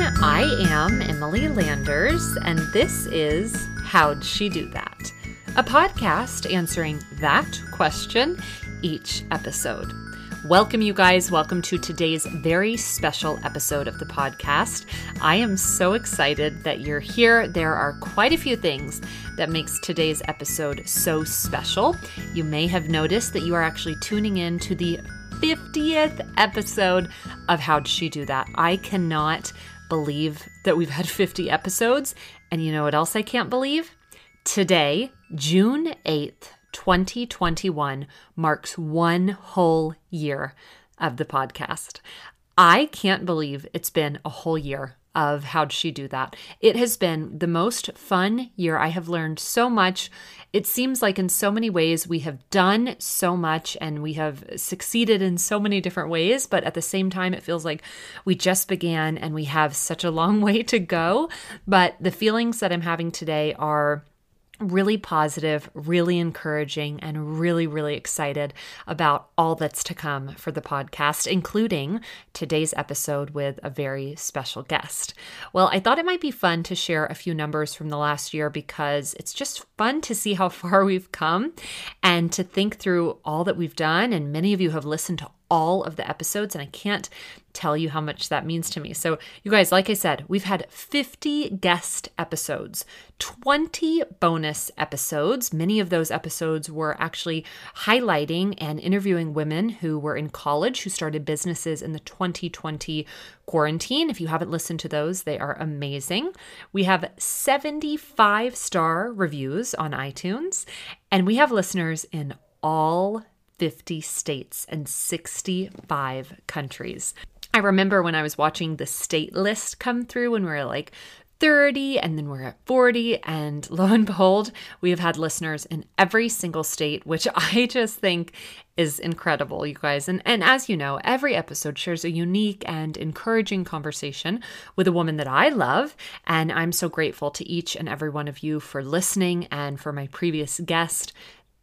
everyone. I am Emily Landers, and this is How'd She Do That? A podcast answering that question each episode. Welcome, you guys. Welcome to today's very special episode of the podcast. I am so excited that you're here. There are quite a few things that makes today's episode so special. You may have noticed that you are actually tuning in to the 50th episode of How'd She Do That? I cannot believe that we've had 50 episodes. And you know what else I can't believe? Today, June 8th, 2021, marks one whole year of the podcast. I can't believe it's been a whole year of how'd she do that. It has been the most fun year. I have learned so much. It seems like in so many ways we have done so much and we have succeeded in so many different ways, but at the same time, it feels like we just began and we have such a long way to go. But the feelings that I'm having today are really positive, really encouraging, and really, really excited about all that's to come for the podcast, including today's episode with a very special guest. Well, I thought it might be fun to share a few numbers from the last year because it's just fun to see how far we've come and to think through all that we've done. And many of you have listened to all of the episodes, and I can't tell you how much that means to me. So, you guys, like I said, we've had 50 guest episodes, 20 bonus episodes. Many of those episodes were actually highlighting and interviewing women who were in college who started businesses in the 2020 quarantine. If you haven't listened to those, they are amazing. We have 75 star reviews on iTunes, and we have listeners in all 50 states and 65 countries. I remember when I was watching the state list come through when we were like 30 and then we're at 40 and lo and behold we have had listeners in every single state which i just think is incredible you guys. And and as you know every episode shares a unique and encouraging conversation with a woman that i love and i'm so grateful to each and every one of you for listening and for my previous guest.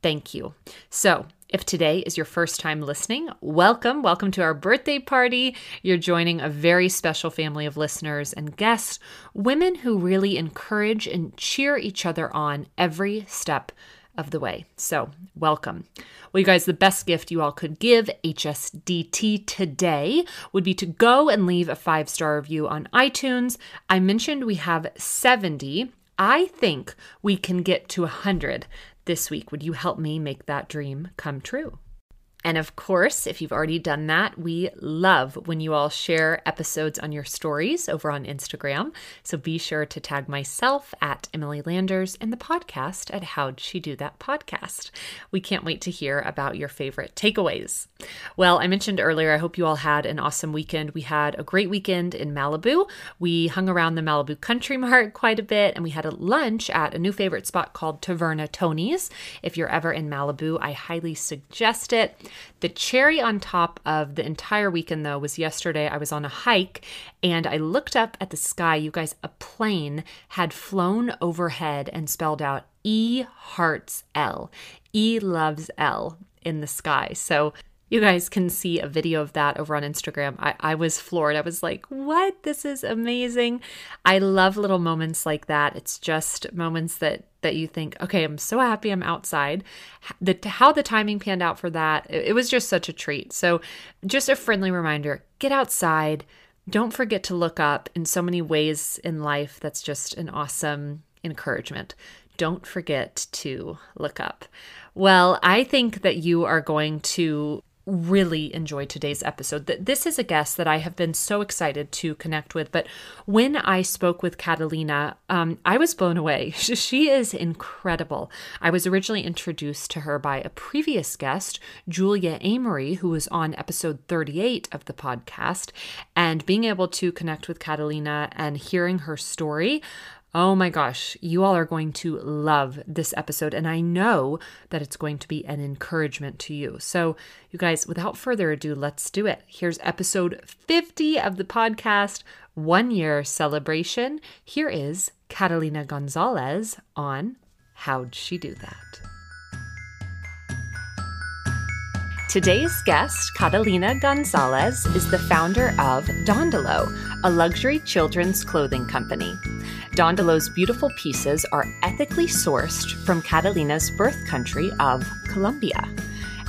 Thank you. So if today is your first time listening, welcome. Welcome to our birthday party. You're joining a very special family of listeners and guests, women who really encourage and cheer each other on every step of the way. So, welcome. Well, you guys, the best gift you all could give HSDT today would be to go and leave a five star review on iTunes. I mentioned we have 70. I think we can get to 100 this week. Would you help me make that dream come true? And of course, if you've already done that, we love when you all share episodes on your stories over on Instagram. So be sure to tag myself at Emily Landers and the podcast at How'd She Do That podcast. We can't wait to hear about your favorite takeaways. Well, I mentioned earlier, I hope you all had an awesome weekend. We had a great weekend in Malibu. We hung around the Malibu Country Mart quite a bit and we had a lunch at a new favorite spot called Taverna Tony's. If you're ever in Malibu, I highly suggest it. The cherry on top of the entire weekend, though, was yesterday. I was on a hike and I looked up at the sky. You guys, a plane had flown overhead and spelled out E hearts L. E loves L in the sky. So you guys can see a video of that over on Instagram. I, I was floored. I was like, what? This is amazing. I love little moments like that. It's just moments that that you think, okay, I'm so happy I'm outside. The how the timing panned out for that, it, it was just such a treat. So just a friendly reminder, get outside. Don't forget to look up in so many ways in life. That's just an awesome encouragement. Don't forget to look up. Well, I think that you are going to really enjoyed today's episode. This is a guest that I have been so excited to connect with. But when I spoke with Catalina, um, I was blown away. She is incredible. I was originally introduced to her by a previous guest, Julia Amory, who was on episode 38 of the podcast. And being able to connect with Catalina and hearing her story, Oh my gosh, you all are going to love this episode, and I know that it's going to be an encouragement to you. So, you guys, without further ado, let's do it. Here's episode 50 of the podcast, one year celebration. Here is Catalina Gonzalez on How'd She Do That? Today's guest, Catalina Gonzalez, is the founder of Dondolo, a luxury children's clothing company. Dondolo's beautiful pieces are ethically sourced from Catalina's birth country of Colombia.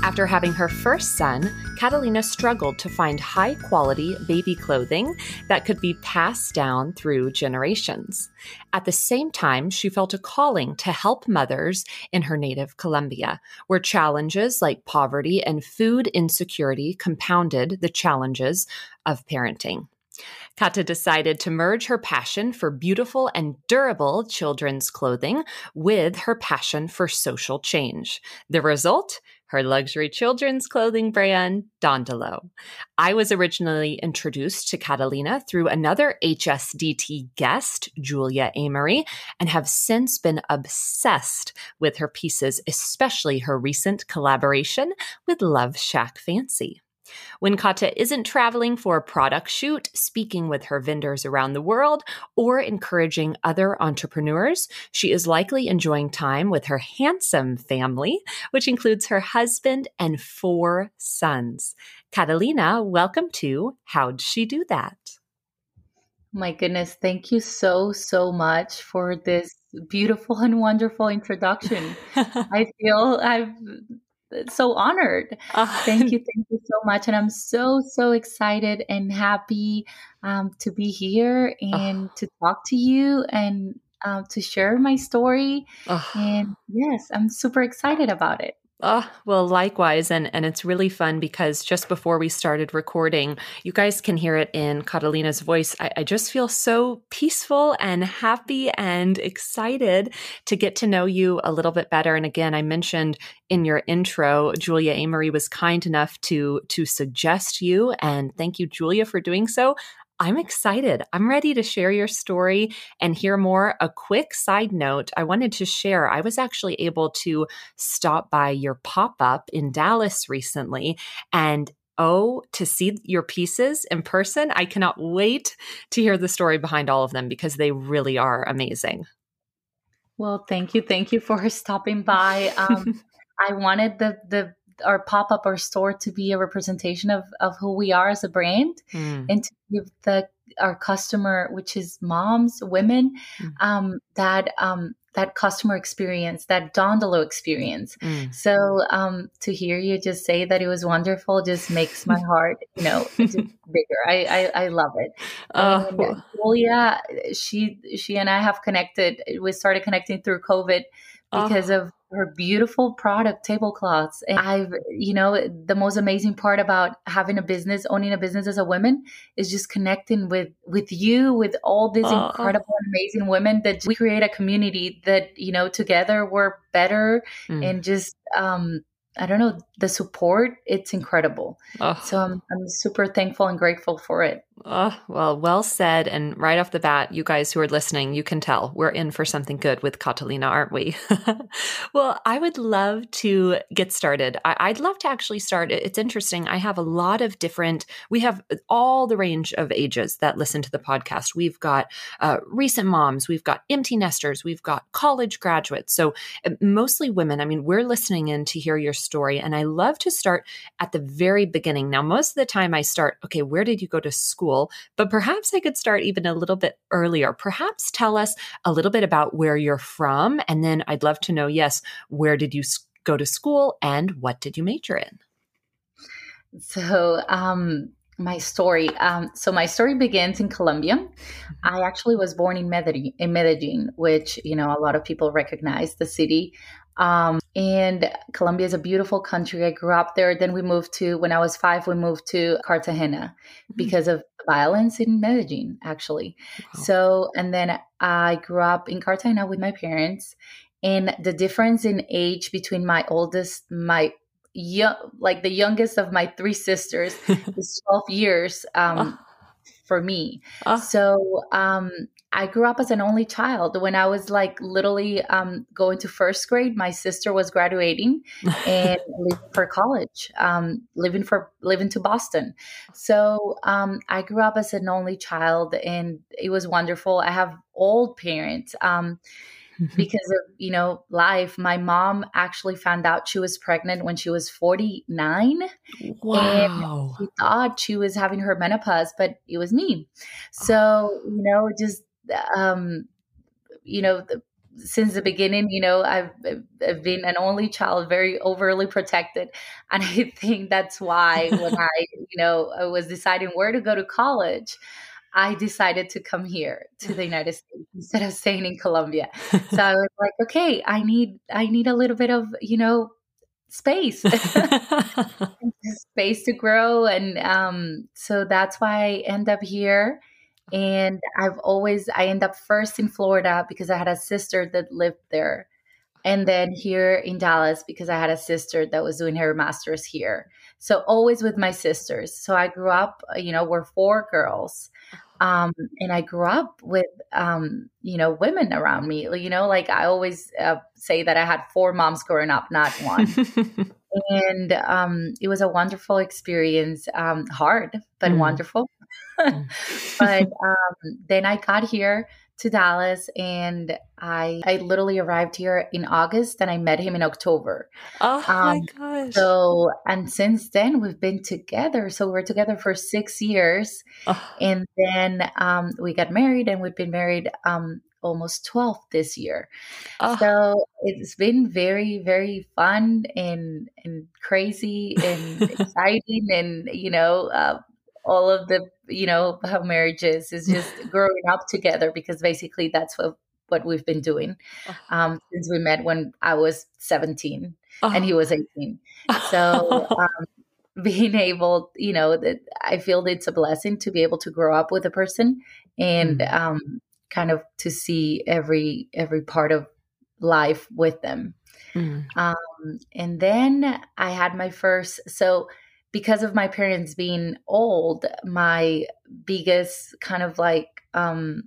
After having her first son, Catalina struggled to find high quality baby clothing that could be passed down through generations. At the same time, she felt a calling to help mothers in her native Colombia, where challenges like poverty and food insecurity compounded the challenges of parenting. Kata decided to merge her passion for beautiful and durable children's clothing with her passion for social change. The result? Her luxury children's clothing brand, Dondolo. I was originally introduced to Catalina through another HSDT guest, Julia Amory, and have since been obsessed with her pieces, especially her recent collaboration with Love Shack Fancy. When Kata isn't traveling for a product shoot, speaking with her vendors around the world, or encouraging other entrepreneurs, she is likely enjoying time with her handsome family, which includes her husband and four sons. Catalina, welcome to How'd She Do That? My goodness, thank you so, so much for this beautiful and wonderful introduction. I feel I've so honored. Uh, thank you, thank you so much, and I'm so so excited and happy um, to be here and uh, to talk to you and um, to share my story. Uh, and yes, I'm super excited about it. Oh, well, likewise. And, and it's really fun because just before we started recording, you guys can hear it in Catalina's voice. I, I just feel so peaceful and happy and excited to get to know you a little bit better. And again, I mentioned in your intro, Julia Amory was kind enough to, to suggest you. And thank you, Julia, for doing so. I'm excited. I'm ready to share your story and hear more. A quick side note I wanted to share I was actually able to stop by your pop up in Dallas recently and Oh, to see your pieces in person. I cannot wait to hear the story behind all of them because they really are amazing. Well, thank you. Thank you for stopping by. Um, I wanted the the our pop up or store to be a representation of of who we are as a brand mm. and to give the our customer, which is moms, women, mm. um, that um, that customer experience, that Dondolo experience. Mm. So um, to hear you just say that it was wonderful just makes my heart, you know, bigger. I, I, I love it. Oh. And Julia, she she and I have connected. We started connecting through COVID because oh. of her beautiful product tablecloths and i've you know the most amazing part about having a business owning a business as a woman is just connecting with with you with all these oh. incredible amazing women that we create a community that you know together we're better mm. and just um I don't know, the support, it's incredible. Oh. So I'm, I'm super thankful and grateful for it. Oh, well, well said. And right off the bat, you guys who are listening, you can tell we're in for something good with Catalina, aren't we? well, I would love to get started. I, would love to actually start. It's interesting. I have a lot of different, we have all the range of ages that listen to the podcast. We've got uh, recent moms, we've got empty nesters, we've got college graduates. So uh, mostly women. I mean, we're listening in to hear your story. And I love to start at the very beginning. Now, most of the time I start, okay, where did you go to school? School, but perhaps I could start even a little bit earlier. Perhaps tell us a little bit about where you're from. And then I'd love to know, yes, where did you go to school and what did you major in? So, um, my story. Um, so my story begins in Colombia. Mm-hmm. I actually was born in Medellin, in Medellin, which you know a lot of people recognize the city. Um, and Colombia is a beautiful country. I grew up there. Then we moved to, when I was five, we moved to Cartagena mm-hmm. because of violence in Medellin, actually. Wow. So, and then I grew up in Cartagena with my parents. And the difference in age between my oldest, my young, like the youngest of my three sisters, is 12 years. Um, oh for me. Oh. So um, I grew up as an only child. When I was like literally um, going to first grade, my sister was graduating and leaving for college, um, living for living to Boston. So um, I grew up as an only child, and it was wonderful. I have old parents. Um, because of you know life my mom actually found out she was pregnant when she was 49 wow and she thought she was having her menopause but it was me so you know just um you know the, since the beginning, you know, I've, I've been an only child, very overly protected. And I think that's why when I, you know, I was deciding where to go to college, I decided to come here to the United States instead of staying in Colombia. So I was like, okay, I need, I need a little bit of, you know, space, space to grow. And um, so that's why I end up here and I've always I end up first in Florida because I had a sister that lived there. And then here in Dallas because I had a sister that was doing her masters here. So always with my sisters. So I grew up, uh, you know, we're four girls. Um, and I grew up with, um, you know, women around me. You know, like I always uh, say that I had four moms growing up, not one. and um, it was a wonderful experience. Um, hard, but mm. wonderful. Mm. but um, then I got here to Dallas and I I literally arrived here in August and I met him in October. Oh um, my gosh. So and since then we've been together. So we're together for six years. Oh. And then um, we got married and we've been married um, almost 12 this year. Oh. So it's been very, very fun and and crazy and exciting and you know, uh, all of the you know how marriage is is just growing up together because basically that's what what we've been doing oh. um, since we met when I was 17 oh. and he was 18. So um, being able, you know, that I feel it's a blessing to be able to grow up with a person and mm. um, kind of to see every every part of life with them. Mm. Um, and then I had my first so because of my parents being old, my biggest kind of like um,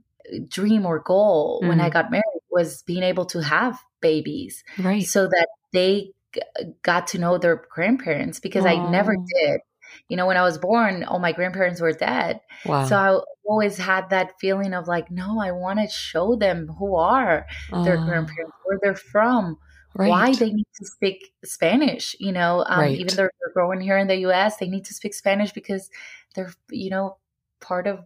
dream or goal mm-hmm. when I mm-hmm. got married was being able to have babies. Right. So that they g- got to know their grandparents because Aww. I never did. You know, when I was born, all my grandparents were dead. Wow. So I always had that feeling of like, no, I want to show them who are their grandparents, where they're from, right. why they need to speak Spanish. You know, um, right. even though they're growing here in the U.S., they need to speak Spanish because they're, you know, part of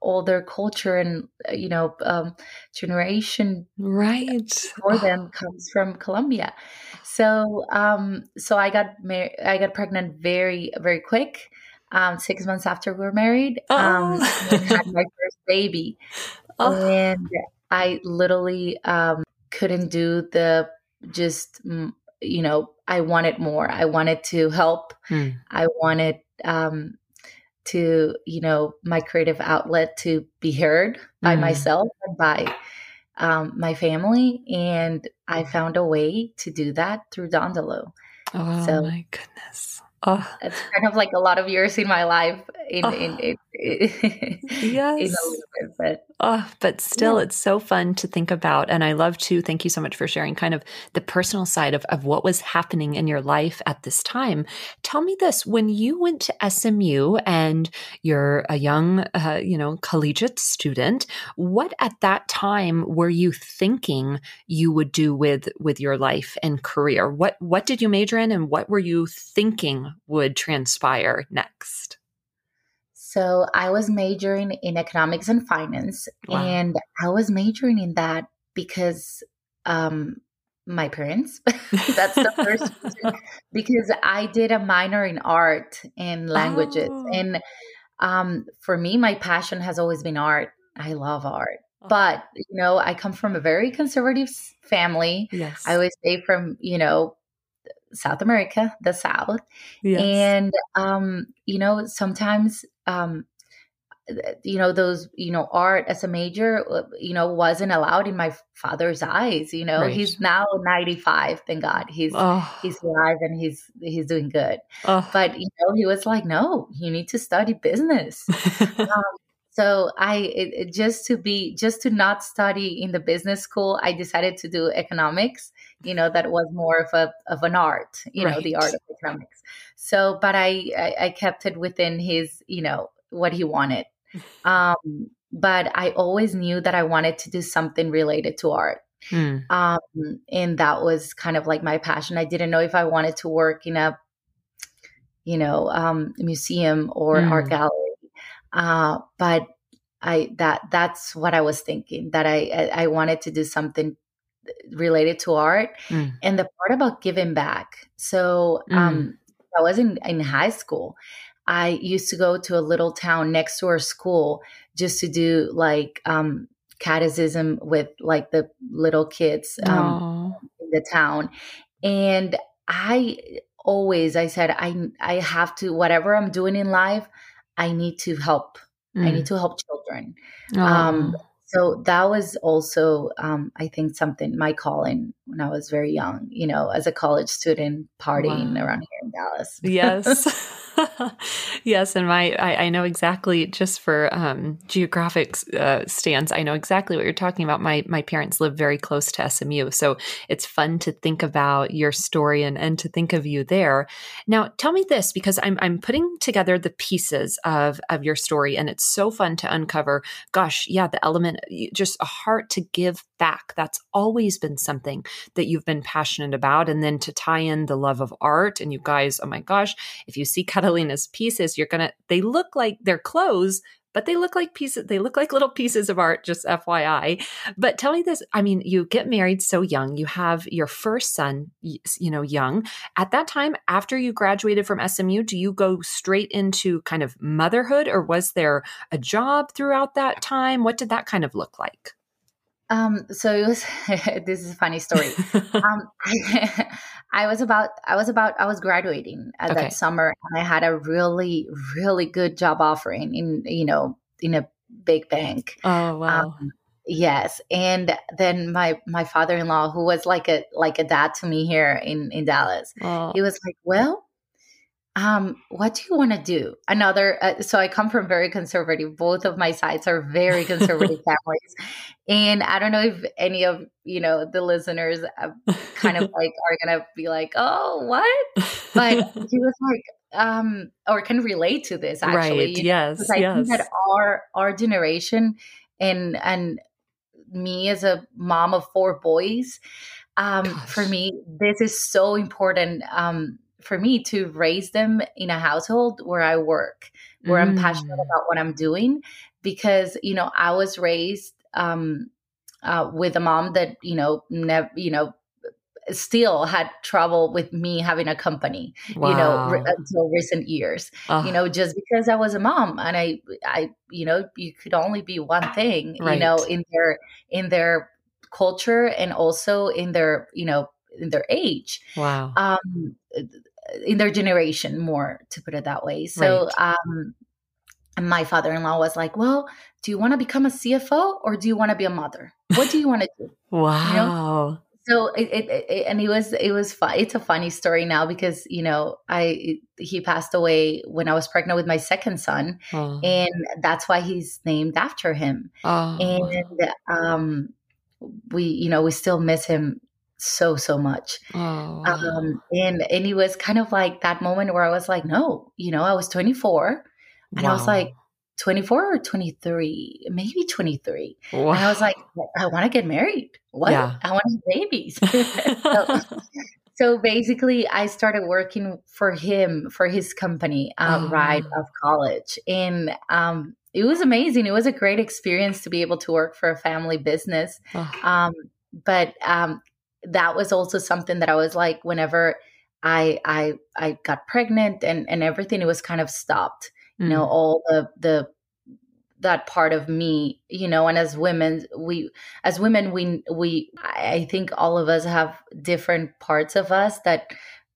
all their culture and uh, you know um, generation right for them comes from Colombia. So um, so I got mar- I got pregnant very very quick. Um, six months after we were married, um, oh. um, had my first baby, oh. and I literally um, couldn't do the just mm, you know i wanted more i wanted to help hmm. i wanted um to you know my creative outlet to be heard by mm. myself and by um, my family and i found a way to do that through dondolo oh so, my goodness Oh. It's kind of like a lot of years in my life in, in, in, in, yes. in a bit, but oh, but still yeah. it's so fun to think about. And I love to thank you so much for sharing kind of the personal side of, of what was happening in your life at this time. Tell me this, when you went to SMU and you're a young, uh, you know, collegiate student, what at that time were you thinking you would do with, with your life and career? What, what did you major in and what were you thinking would transpire next? So I was majoring in economics and finance, wow. and I was majoring in that because um, my parents. That's the first reason. because I did a minor in art and languages, oh. and um, for me, my passion has always been art. I love art. Oh. But you know, I come from a very conservative family. Yes. I always say from you know South America, the South. Yes. And, um, you know, sometimes, um, you know, those, you know, art as a major, uh, you know, wasn't allowed in my father's eyes. You know, right. he's now 95, thank God. He's, oh. he's alive and he's, he's doing good. Oh. But, you know, he was like, no, you need to study business. um, so i it, it, just to be just to not study in the business school i decided to do economics you know that was more of a of an art you right. know the art of economics so but I, I, I kept it within his you know what he wanted um but i always knew that i wanted to do something related to art Mm. Um, and that was kind of like my passion. I didn't know if I wanted to work in a, you know, um, museum or mm. art gallery. Uh, but I that that's what I was thinking that I I wanted to do something related to art mm. and the part about giving back. So um, mm. I was in in high school. I used to go to a little town next to our school just to do like um, catechism with like the little kids um, in the town. And I always, I said, I, I have to, whatever I'm doing in life, I need to help. Mm. I need mm. to help children. Um, so that was also, um, I think, something my calling when I was very young. You know, as a college student, partying wow. around here in Dallas. yes. yes, and my I, I, know exactly just for um, geographic uh, stance. I know exactly what you're talking about. My my parents live very close to SMU, so it's fun to think about your story and and to think of you there. Now, tell me this because I'm I'm putting together the pieces of of your story, and it's so fun to uncover. Gosh, yeah, the element, just a heart to give back. That's always been something that you've been passionate about, and then to tie in the love of art. And you guys, oh my gosh, if you see Catalina's pieces, you're gonna they look like they're clothes, but they look like pieces they look like little pieces of art just fyi but tell me this i mean you get married so young you have your first son you know young at that time after you graduated from smu do you go straight into kind of motherhood or was there a job throughout that time what did that kind of look like um, so it was, this is a funny story. um, I, I, was about, I was about, I was graduating at okay. that summer and I had a really, really good job offering in, you know, in a big bank. Oh, wow. Um, yes. And then my, my father-in-law, who was like a, like a dad to me here in, in Dallas, oh. he was like, well, um, what do you want to do? Another, uh, so I come from very conservative. Both of my sides are very conservative families, and I don't know if any of you know the listeners uh, kind of like are gonna be like, "Oh, what?" But he was like, um, or can relate to this actually. Right? yes, I yes. think that our our generation and and me as a mom of four boys, um, for me, this is so important. Um, for me to raise them in a household where I work, where mm. I'm passionate mm. about what I'm doing, because you know I was raised um, uh, with a mom that you know never you know still had trouble with me having a company wow. you know re- until recent years uh, you know just because i was a mom and i i you know you could only be one thing right. you know in their in their culture and also in their you know in their age wow um in their generation more to put it that way so right. um my father-in-law was like well do you want to become a cfo or do you want to be a mother what do you want to do wow you know? so it, it, it, and it was it was fun it's a funny story now because you know i he passed away when i was pregnant with my second son oh. and that's why he's named after him oh. and um we you know we still miss him so so much oh. um and and it was kind of like that moment where i was like no you know i was 24 and wow. i was like 24 or 23 maybe 23 wow. and i was like i want to get married what yeah. i want to have babies so, so, basically i started working for him for his company um, oh. right of college and um it was amazing it was a great experience to be able to work for a family business oh. um but um that was also something that I was like, whenever I I I got pregnant and and everything, it was kind of stopped. You know, mm. all the the that part of me, you know, and as women, we as women, we we I think all of us have different parts of us that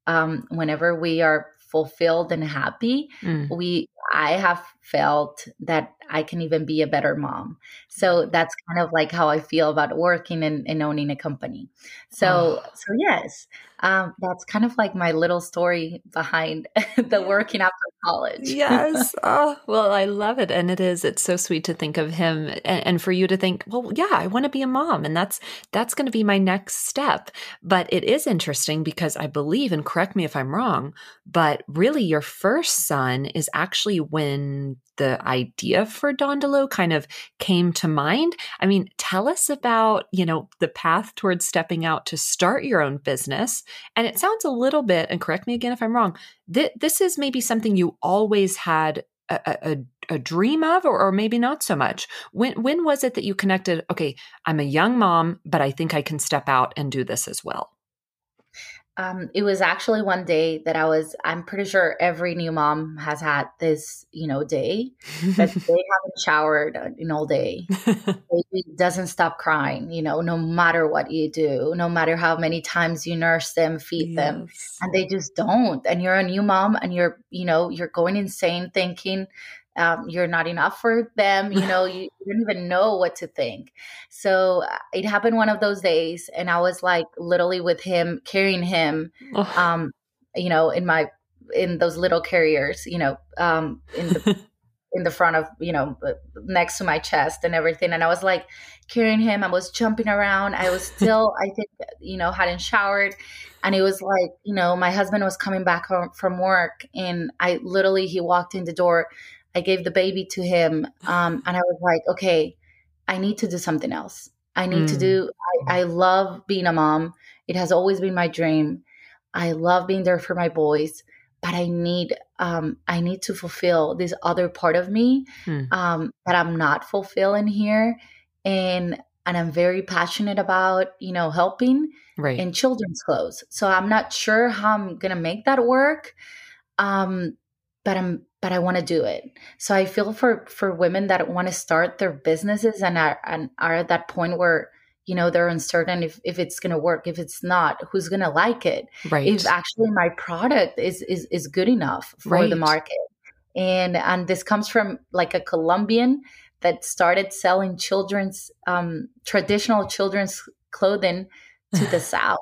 um whenever we are fulfilled and happy, mm. we I have felt that I can even be a better mom. So that's kind of like how I feel about working and, and owning a company. So oh. so yes, um, that's kind of like my little story behind the working after college. yes. Oh, well, I love it. And it is, it's so sweet to think of him and, and for you to think, well, yeah, I want to be a mom and that's, that's going to be my next step. But it is interesting because I believe, and correct me if I'm wrong, but really your first son is actually actually when the idea for Dondolo kind of came to mind. I mean, tell us about, you know, the path towards stepping out to start your own business. And it sounds a little bit, and correct me again if I'm wrong, th- this is maybe something you always had a, a, a, dream of or, or maybe not so much when when was it that you connected okay i'm a young mom but i think i can step out and do this as well um, it was actually one day that I was, I'm pretty sure every new mom has had this, you know, day that they haven't showered in all day. Baby doesn't stop crying, you know, no matter what you do, no matter how many times you nurse them, feed yes. them, and they just don't. And you're a new mom and you're, you know, you're going insane thinking um, you're not enough for them you know you, you, don't even know what to think. So uh, it happened one of those days and i was like literally with him carrying him oh. um, you know in my in those little carriers you know um, in the in the front of you know uh, next to my chest and everything. And i was like carrying him. I was jumping around. I was still i think you know hadn't showered. And it was like you know my husband was coming back home from work and i literally he walked in the door I gave the baby to him. Um, and I was like, okay, I need to do something else. I need mm. to do, I, I love being a mom. It has always been my dream. I love being there for my boys, but I need, um, I need to fulfill this other part of me mm. um, that I'm not fulfilling here. And, and I'm very passionate about, you know, helping right. in children's clothes. So I'm not sure how I'm going to make that work. Um, but I'm but I want to do it. So I feel for for women that want to start their businesses and are and are at that point where you know they're uncertain if, if it's going to work. If it's not who's going to like it? Right. if actually my product is is, is good enough for right. the market. And and this comes from like a colombian that started selling children's um, traditional children's clothing to the south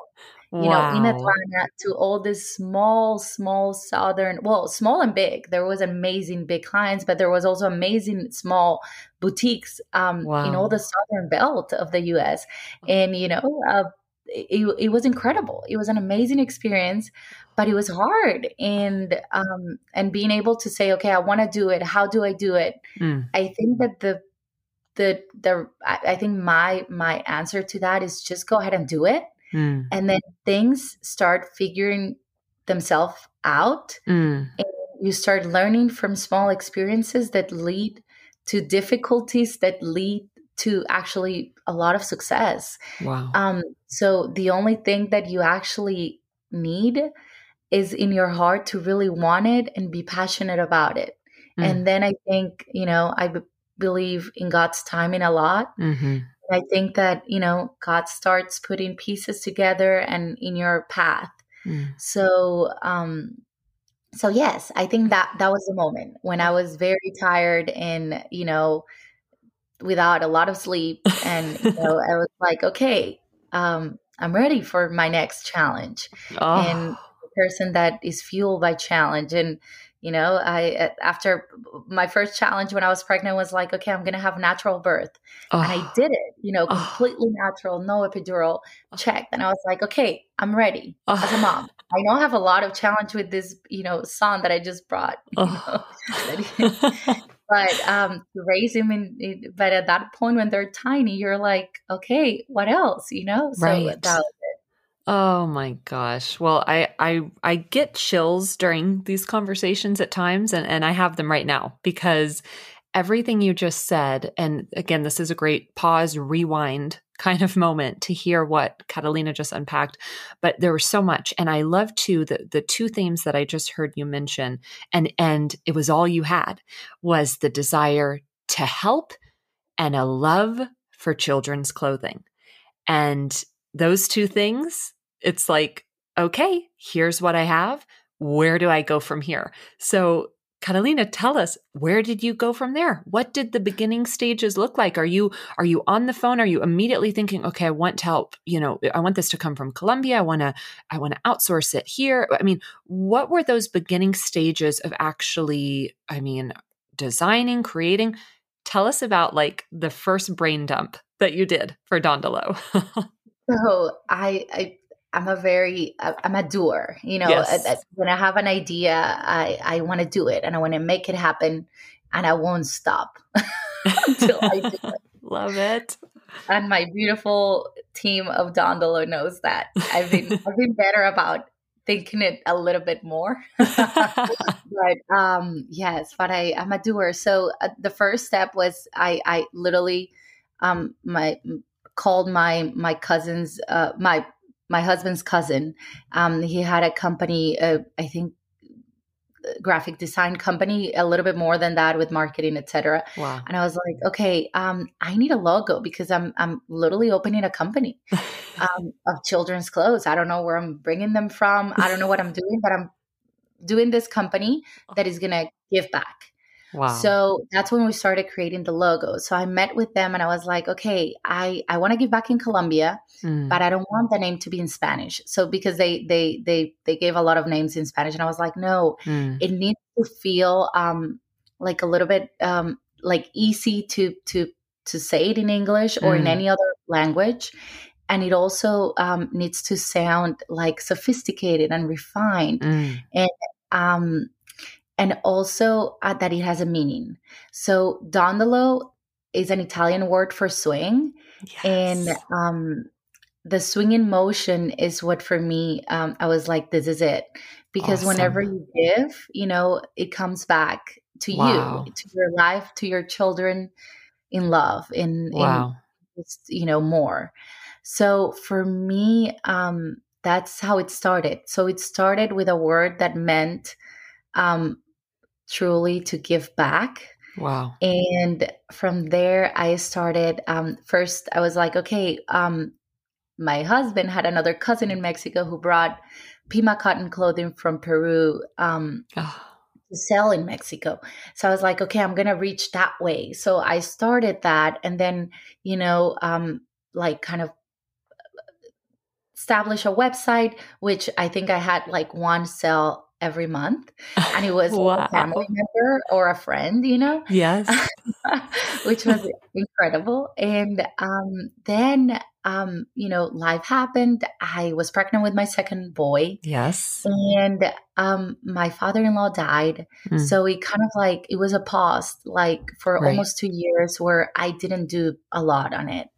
you wow. know, in Atlanta to all these small, small southern, well, small and big. There was amazing big clients, but there was also amazing small boutiques um, wow. in all the southern belt of the U.S. And you know, uh, it, it was incredible. It was an amazing experience, but it was hard. And um, and being able to say, okay, I want to do it. How do I do it? Mm. I think that the the the I think my my answer to that is just go ahead and do it Mm. And then things start figuring themselves out. Mm. And you start learning from small experiences that lead to difficulties that lead to actually a lot of success. Wow. Um, so the only thing that you actually need is in your heart to really want it and be passionate about it. Mm. And then I think, you know, I b- believe in God's timing a lot. Mm-hmm. I think that, you know, God starts putting pieces together and in your path. Mm. So, um, so yes, I think that that was the moment when I was very tired and, you know, without a lot of sleep. And, you know, I was like, okay, um, I'm ready for my next challenge. Oh. And the person that is fueled by challenge and, you know i after my first challenge when i was pregnant was like okay i'm gonna have natural birth oh. and i did it you know completely oh. natural no epidural check and i was like okay i'm ready oh. as a mom i know i have a lot of challenge with this you know son that i just brought you know but um raise him in but at that point when they're tiny you're like okay what else you know so right. that Oh my gosh. Well, I I I get chills during these conversations at times and and I have them right now because everything you just said and again this is a great pause rewind kind of moment to hear what Catalina just unpacked but there was so much and I love too the the two themes that I just heard you mention and and it was all you had was the desire to help and a love for children's clothing. And those two things, it's like, okay, here's what I have. Where do I go from here? So, Catalina, tell us where did you go from there? What did the beginning stages look like? Are you are you on the phone? Are you immediately thinking, okay, I want to help, you know, I want this to come from Colombia. I want to I want to outsource it here. I mean, what were those beginning stages of actually, I mean, designing, creating? Tell us about like the first brain dump that you did for Dondolo. So I, I I'm a very I'm a doer. You know, yes. when I have an idea, I I want to do it and I want to make it happen, and I won't stop until I do it. Love it. And my beautiful team of Dondolo knows that I've been I've been better about thinking it a little bit more. but um, yes, but I I'm a doer. So uh, the first step was I I literally um my called my my cousins uh my my husband's cousin. Um, he had a company, uh, I think, graphic design company, a little bit more than that with marketing, etc. Wow. And I was like, okay, um, I need a logo because I'm I'm literally opening a company um, of children's clothes. I don't know where I'm bringing them from. I don't know what I'm doing, but I'm doing this company that is gonna give back. Wow. So that's when we started creating the logo. So I met with them and I was like, okay, I, I want to give back in Colombia, mm. but I don't want the name to be in Spanish. So because they they they they gave a lot of names in Spanish and I was like, no, mm. it needs to feel um like a little bit um like easy to to to say it in English or mm. in any other language. And it also um, needs to sound like sophisticated and refined. Mm. And um, and also uh, that it has a meaning. So dondolo is an Italian word for swing, yes. and um, the swinging motion is what for me um, I was like, this is it, because awesome. whenever you give, you know, it comes back to wow. you, to your life, to your children, in love, in wow. in just, you know more. So for me, um, that's how it started. So it started with a word that meant um, truly to give back. Wow. And from there, I started. Um, first, I was like, okay, um, my husband had another cousin in Mexico who brought Pima cotton clothing from Peru um, oh. to sell in Mexico. So I was like, okay, I'm going to reach that way. So I started that. And then, you know, um, like kind of establish a website, which I think I had like one sell every month and it was wow. a family member or a friend you know? Yes. Which was incredible. And um, then um, you know life happened. I was pregnant with my second boy. Yes. And um, my father-in-law died. Mm. so it kind of like it was a pause like for right. almost two years where i didn't do a lot on it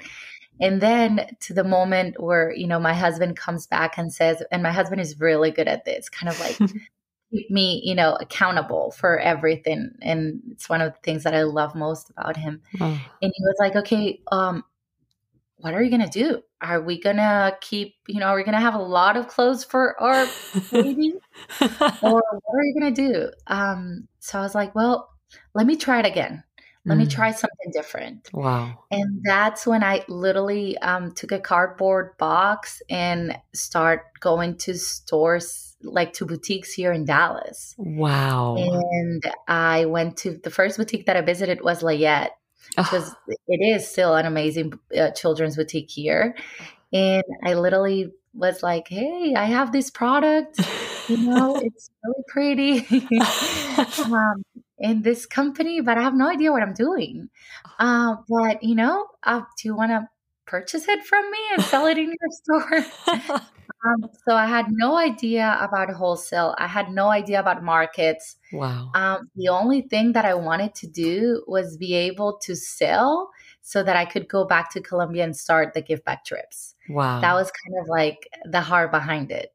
and then to the moment where, you know, my husband comes back and says, and my husband is really good at this, kind of like keep me, you know, accountable for everything. And it's one of the things that I love most about him. Oh. And he was like, okay, um, what are you going to do? Are we going to keep, you know, are we going to have a lot of clothes for our baby? or what are you going to do? Um, so I was like, well, let me try it again let mm. me try something different. Wow. And that's when I literally um, took a cardboard box and start going to stores like to boutiques here in Dallas. Wow. And I went to the first boutique that I visited was Layette. Because oh. it is still an amazing uh, children's boutique here. And I literally was like, hey, I have this product. You know, it's really pretty. um, in this company, but I have no idea what I'm doing. Uh, but you know, uh, do you want to purchase it from me and sell it in your store? um, so I had no idea about wholesale. I had no idea about markets. Wow. Um, the only thing that I wanted to do was be able to sell so that I could go back to Colombia and start the give back trips. Wow. That was kind of like the heart behind it.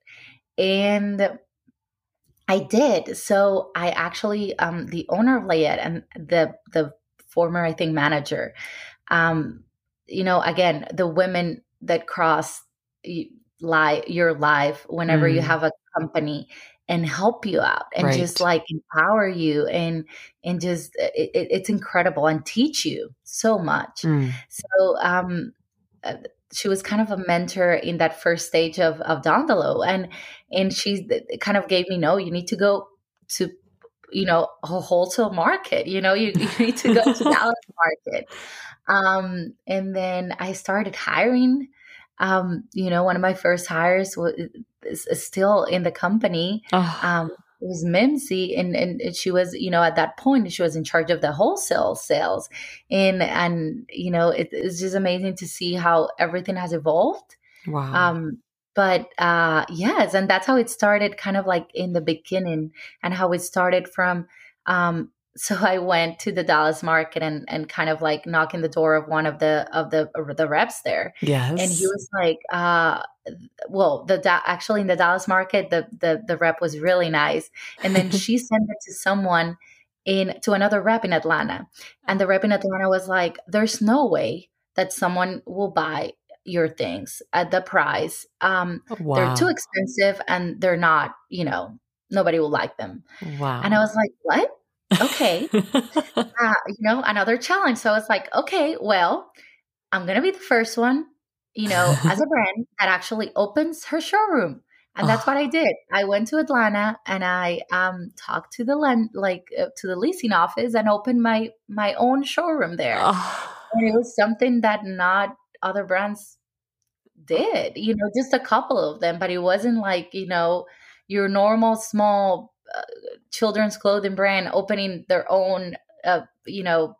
And I did. So I actually, um, the owner of Layette and the the former, I think, manager, um, you know, again, the women that cross lie your life whenever mm. you have a company and help you out and right. just like empower you and and just it, it's incredible and teach you so much mm. so um uh, she was kind of a mentor in that first stage of of Dondolo, and and she kind of gave me no, you need to go to you know a wholesale market. You know, you, you need to go to Dallas market. Um, and then I started hiring. Um, you know, one of my first hires was is, is still in the company. Oh. Um, it was Mimsy, and, and she was, you know, at that point she was in charge of the wholesale sales, and and you know it, it's just amazing to see how everything has evolved. Wow. Um, but uh, yes, and that's how it started, kind of like in the beginning, and how it started from. Um, so I went to the Dallas market and and kind of like knocking the door of one of the of the the reps there. Yes, and he was like, uh, well, the actually in the Dallas market, the the the rep was really nice, and then she sent it to someone in to another rep in Atlanta, and the rep in Atlanta was like, "There's no way that someone will buy your things at the price. Um, wow. They're too expensive and they're not, you know, nobody will like them. Wow. And I was like, what? Okay. uh, you know, another challenge. So I was like, okay, well, I'm going to be the first one, you know, as a brand that actually opens her showroom. And that's oh. what I did. I went to Atlanta and I um, talked to the lend, like uh, to the leasing office and opened my my own showroom there. Oh. And it was something that not other brands did, you know, just a couple of them, but it wasn't like, you know, your normal small uh, children's clothing brand opening their own, uh, you know,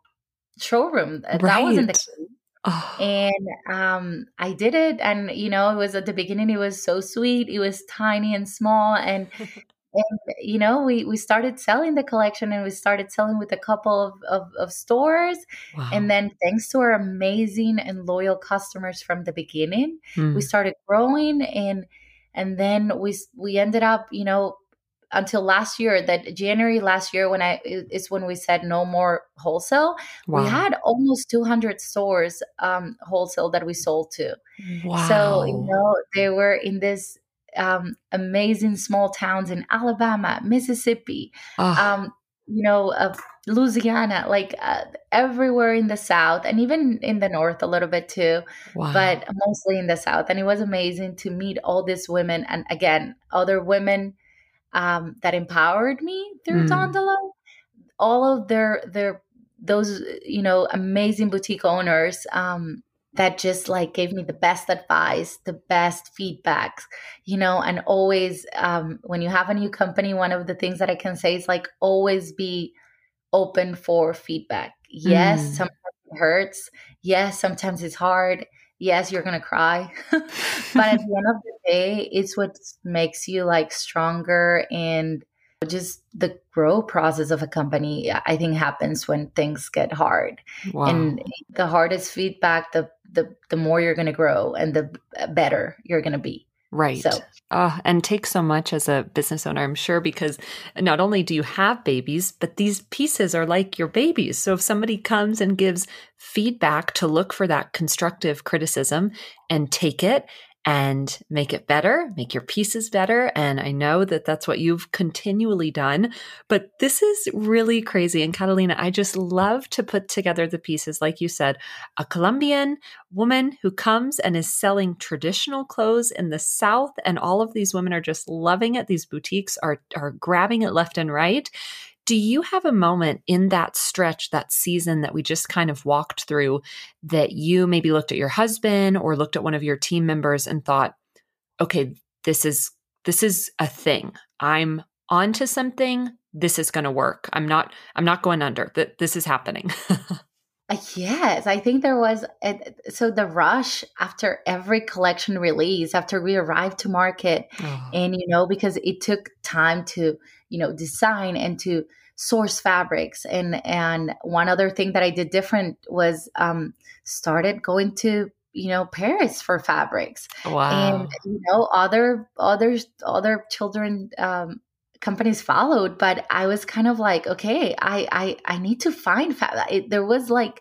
showroom. Right. That wasn't the case. Oh. And um, I did it, and you know, it was at the beginning. It was so sweet. It was tiny and small, and and you know we we started selling the collection and we started selling with a couple of, of, of stores wow. and then thanks to our amazing and loyal customers from the beginning mm. we started growing and and then we we ended up you know until last year that january last year when i is when we said no more wholesale wow. we had almost 200 stores um wholesale that we sold to wow. so you know they were in this um, amazing small towns in Alabama, Mississippi, oh. um, you know, uh, Louisiana, like uh, everywhere in the South and even in the North a little bit too, wow. but mostly in the South. And it was amazing to meet all these women and again, other women um, that empowered me through mm. Dondolo. All of their their those you know amazing boutique owners um, that just like gave me the best advice, the best feedbacks, you know, and always um, when you have a new company, one of the things that I can say is like always be open for feedback. Yes, mm. sometimes it hurts. Yes, sometimes it's hard. Yes, you're gonna cry. but at the end of the day, it's what makes you like stronger and just the grow process of a company i think happens when things get hard wow. and the hardest feedback the the the more you're going to grow and the better you're going to be Right. So, uh, and take so much as a business owner, I'm sure, because not only do you have babies, but these pieces are like your babies. So if somebody comes and gives feedback to look for that constructive criticism and take it and make it better, make your pieces better. And I know that that's what you've continually done. But this is really crazy. And Catalina, I just love to put together the pieces. Like you said, a Colombian woman who comes and is selling traditional clothes in the South. And all of these women are just loving it. These boutiques are, are grabbing it left and right. Do you have a moment in that stretch, that season that we just kind of walked through, that you maybe looked at your husband or looked at one of your team members and thought, okay, this is this is a thing. I'm onto something. This is going to work. I'm not I'm not going under. That this is happening. Uh, yes, I think there was. A, so the rush after every collection release, after we arrived to market, oh. and you know, because it took time to, you know, design and to source fabrics, and and one other thing that I did different was um, started going to you know Paris for fabrics, wow. and you know other other other children um, companies followed but i was kind of like okay i i, I need to find fabric there was like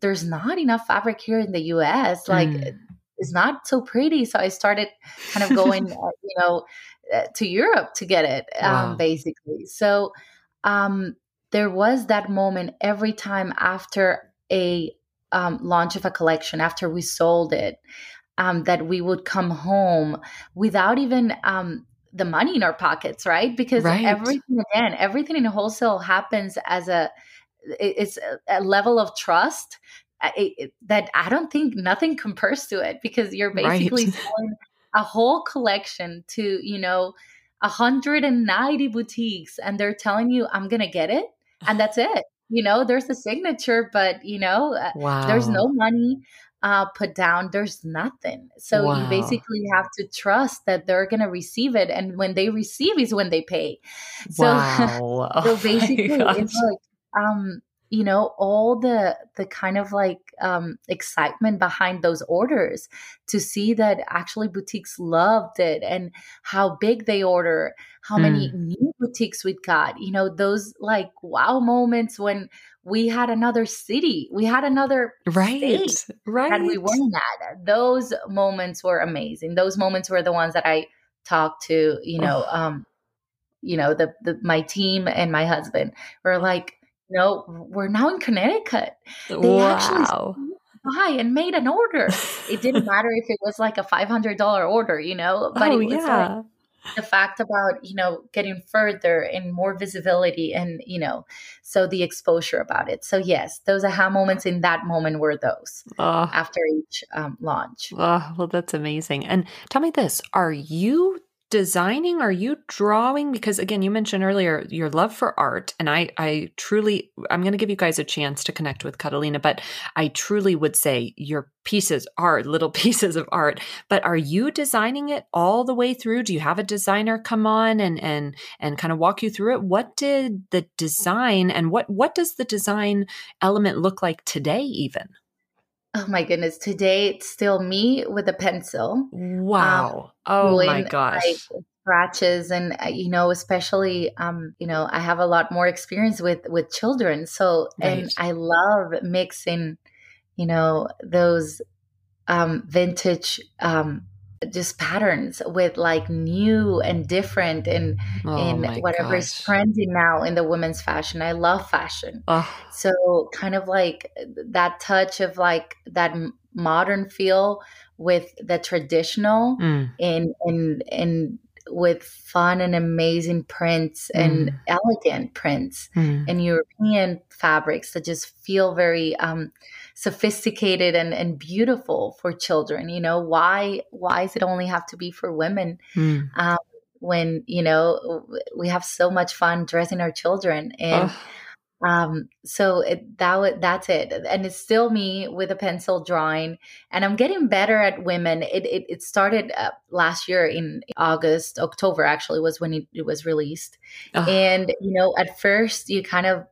there's not enough fabric here in the us like mm. it's not so pretty so i started kind of going uh, you know to europe to get it um, basically so um there was that moment every time after a um, launch of a collection after we sold it um, that we would come home without even um, the money in our pockets, right? Because right. everything again, everything in wholesale happens as a it's a level of trust uh, that I don't think nothing compares to it because you're basically right. selling a whole collection to you know 190 boutiques and they're telling you I'm gonna get it and that's it you know, there's a signature, but you know, wow. Uh, there's no money uh, put down. There's nothing. So wow. you basically have to trust that they're going to receive it. And when they receive is when they pay. So, wow. so oh basically it's like, um, you know all the the kind of like um, excitement behind those orders to see that actually boutiques loved it and how big they order how mm. many new boutiques we got you know those like wow moments when we had another city we had another right state right and we weren't at those moments were amazing those moments were the ones that i talked to you know oh. um you know the, the my team and my husband were like no, we're now in Connecticut. They wow. actually buy and made an order. it didn't matter if it was like a five hundred dollar order, you know, but oh, it was yeah. like the fact about you know getting further and more visibility and you know so the exposure about it so yes those aha moments in that moment were those oh. after each um, launch oh well that's amazing and tell me this are you designing? Are you drawing? Because again you mentioned earlier your love for art and i i truly i'm going to give you guys a chance to connect with catalina but i truly would say your pieces are little pieces of art. But are you designing it all the way through? Do you have a designer come on and and and kind of walk you through it? What did the design and what what does the design element look like today even Oh my goodness. Today it's still me with a pencil. Wow. Um, oh my gosh. scratches and uh, you know especially um you know I have a lot more experience with with children so right. and I love mixing you know those um vintage um just patterns with like new and different and oh in whatever gosh. is trending now in the women's fashion. I love fashion. Oh. So kind of like that touch of like that modern feel with the traditional mm. and and and with fun and amazing prints and mm. elegant prints mm. and European fabrics that just feel very um sophisticated and, and beautiful for children you know why why does it only have to be for women mm. um, when you know we have so much fun dressing our children and oh. um, so it, that that's it and it's still me with a pencil drawing and i'm getting better at women it it, it started uh, last year in august october actually was when it, it was released oh. and you know at first you kind of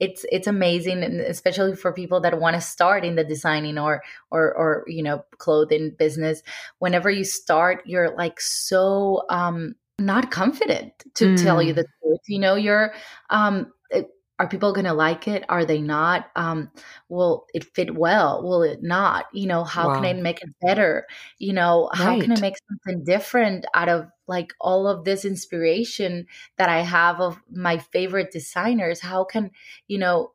it's it's amazing and especially for people that want to start in the designing or or or you know clothing business whenever you start you're like so um not confident to mm. tell you mm. the truth you know you're um are people going to like it? Are they not? Um, will it fit well? Will it not? You know how wow. can i make it better? You know how right. can i make something different out of like all of this inspiration that i have of my favorite designers? How can you know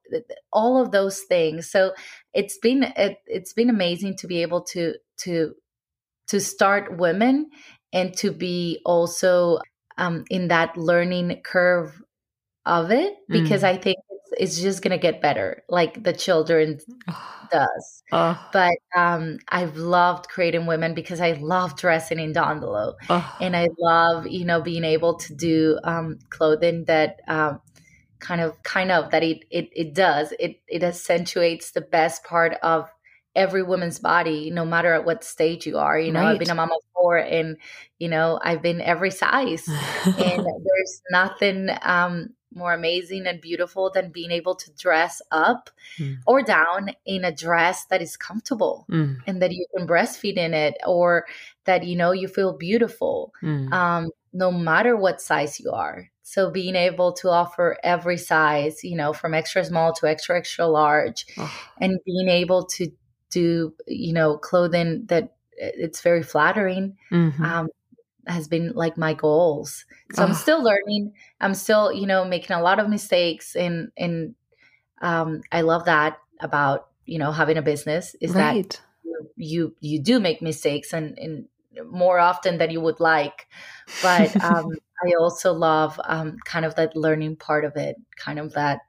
all of those things. So it's been it, it's been amazing to be able to to to start women and to be also um, in that learning curve of it because mm. I think it's, it's just gonna get better, like the children does. Oh. But um, I've loved creating women because I love dressing in Dondolo, oh. and I love you know being able to do um, clothing that. Um, kind of kind of that it it, it does it it accentuates the best part of every woman's body, no matter at what stage you are. You know, right. I've been a mama four, and, you know, I've been every size. and there's nothing um, more amazing and beautiful than being able to dress up mm. or down in a dress that is comfortable mm. and that you can breastfeed in it or that you know you feel beautiful mm. um, no matter what size you are so being able to offer every size you know from extra small to extra extra large oh. and being able to do you know clothing that it's very flattering mm-hmm. um, has been like my goals. So oh. I'm still learning. I'm still, you know, making a lot of mistakes and and um I love that about, you know, having a business is right. that you you do make mistakes and and more often than you would like. But um I also love um kind of that learning part of it, kind of that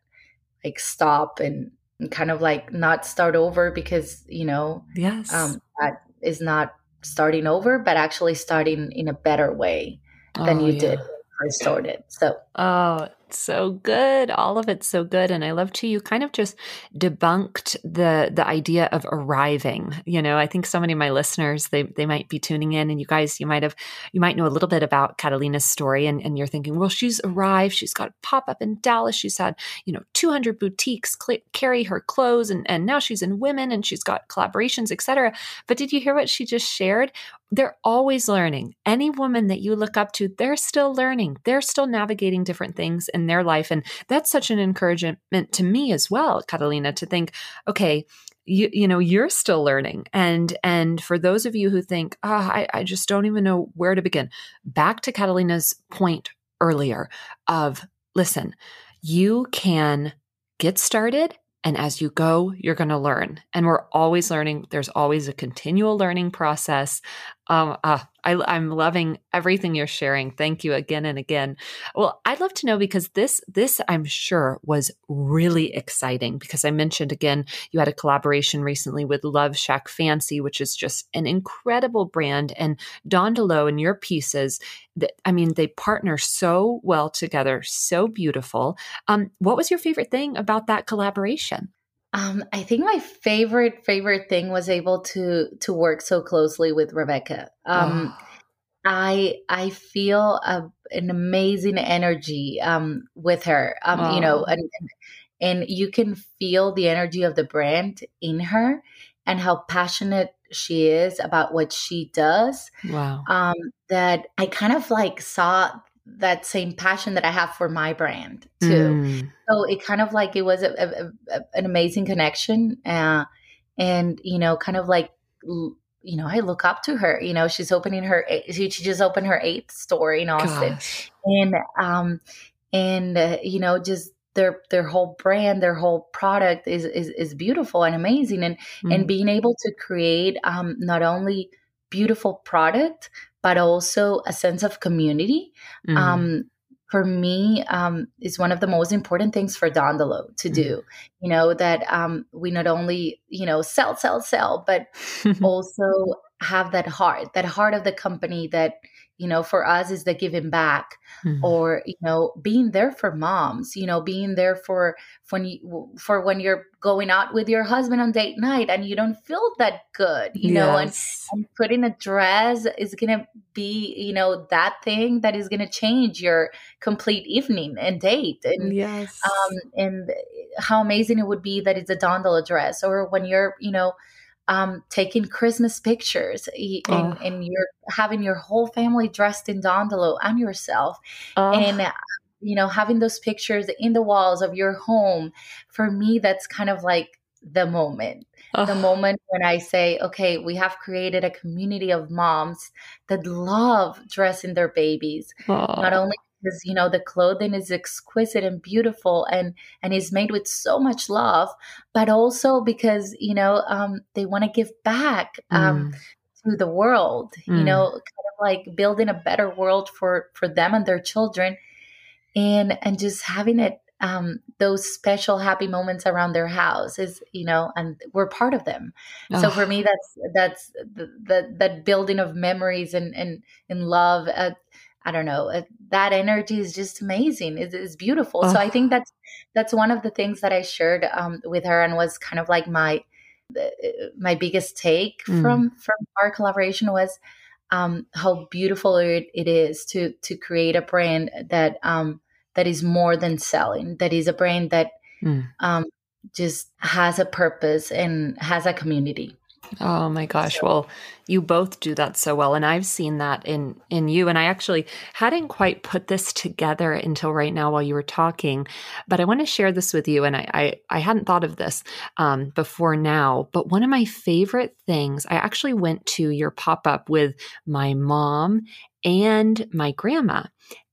like stop and, and kind of like not start over because, you know, yes. um that is not starting over, but actually starting in a better way than oh, you yeah. did when you first started. So, oh, so good. All of it's so good. And I love too, you kind of just debunked the the idea of arriving. You know, I think so many of my listeners, they they might be tuning in and you guys, you might have you might know a little bit about Catalina's story and, and you're thinking, well, she's arrived, she's got a pop-up in Dallas, she's had, you know, 200 boutiques cl- carry her clothes and, and now she's in women and she's got collaborations, etc. But did you hear what she just shared? They're always learning. Any woman that you look up to, they're still learning. They're still navigating different things in their life. And that's such an encouragement to me as well, Catalina, to think, okay, you, you know you're still learning and and for those of you who think oh, I, I just don't even know where to begin back to catalina's point earlier of listen you can get started and as you go, you're going to learn. And we're always learning. There's always a continual learning process. Um, uh, I, am loving everything you're sharing. Thank you again and again. Well, I'd love to know because this, this I'm sure was really exciting because I mentioned again, you had a collaboration recently with Love Shack Fancy, which is just an incredible brand. And DeLoe and your pieces, that, I mean, they partner so well together, so beautiful. Um, what was your favorite thing about that collaboration? Um, I think my favorite favorite thing was able to to work so closely with Rebecca. Um, oh. I I feel a, an amazing energy um, with her. Um, oh. You know, and, and you can feel the energy of the brand in her and how passionate she is about what she does. Wow. Um, that I kind of like saw that same passion that I have for my brand too. Mm. So it kind of like it was a, a, a, an amazing connection, uh, and you know, kind of like you know, I look up to her. You know, she's opening her she, she just opened her eighth store in Austin, Gosh. and um, and uh, you know, just their their whole brand, their whole product is is, is beautiful and amazing, and mm. and being able to create um not only beautiful product but also a sense of community. Mm. Um, for me, um, is one of the most important things for Dondolo to do. Mm. You know that um, we not only you know sell, sell, sell, but also have that heart, that heart of the company that you know for us is the giving back mm-hmm. or you know being there for moms you know being there for when you for when you're going out with your husband on date night and you don't feel that good you yes. know and, and putting a dress is gonna be you know that thing that is gonna change your complete evening and date and yes um and how amazing it would be that it's a Dawn dress or when you're you know um, taking Christmas pictures and, oh. and, you're having your whole family dressed in Dondolo and yourself. Oh. And, uh, you know, having those pictures in the walls of your home, for me, that's kind of like the moment. Oh. The moment when I say, okay, we have created a community of moms that love dressing their babies, not only because you know the clothing is exquisite and beautiful and and is made with so much love but also because you know um, they want to give back um, mm. to the world mm. you know kind of like building a better world for for them and their children and and just having it um, those special happy moments around their house is you know and we're part of them oh. so for me that's that's the, the, that building of memories and and, and love uh, I don't know, uh, that energy is just amazing. It's, it's beautiful. Oh. So I think that's that's one of the things that I shared um, with her and was kind of like my uh, my biggest take mm. from from our collaboration was um, how beautiful it, it is to to create a brand that um, that is more than selling. That is a brand that mm. um, just has a purpose and has a community. Oh my gosh. Well, you both do that so well and I've seen that in in you and I actually hadn't quite put this together until right now while you were talking, but I want to share this with you and I I, I hadn't thought of this um, before now, but one of my favorite things, I actually went to your pop-up with my mom and my grandma.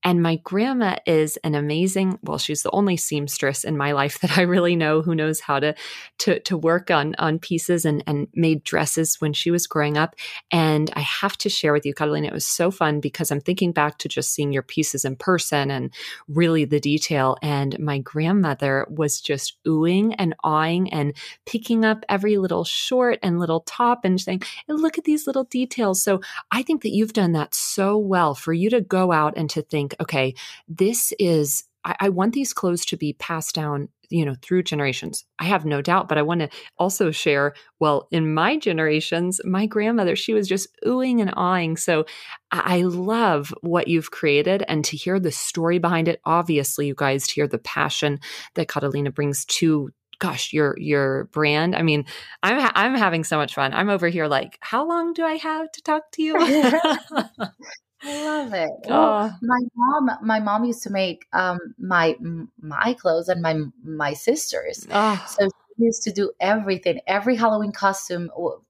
And my grandma is an amazing, well, she's the only seamstress in my life that I really know who knows how to to, to work on on pieces and, and made dresses when she was growing up. And I have to share with you, Catalina, it was so fun because I'm thinking back to just seeing your pieces in person and really the detail. And my grandmother was just oohing and awing and picking up every little short and little top and saying, look at these little details. So I think that you've done that so well for you to go out and to think, okay, this is I, I want these clothes to be passed down you know through generations. I have no doubt but i want to also share well in my generations my grandmother she was just oohing and awing so i love what you've created and to hear the story behind it obviously you guys to hear the passion that catalina brings to gosh your your brand. I mean i'm ha- i'm having so much fun. I'm over here like how long do i have to talk to you I love it. Well, oh. my mom, my mom used to make um, my my clothes and my my sisters. Oh. So she used to do everything. Every Halloween costume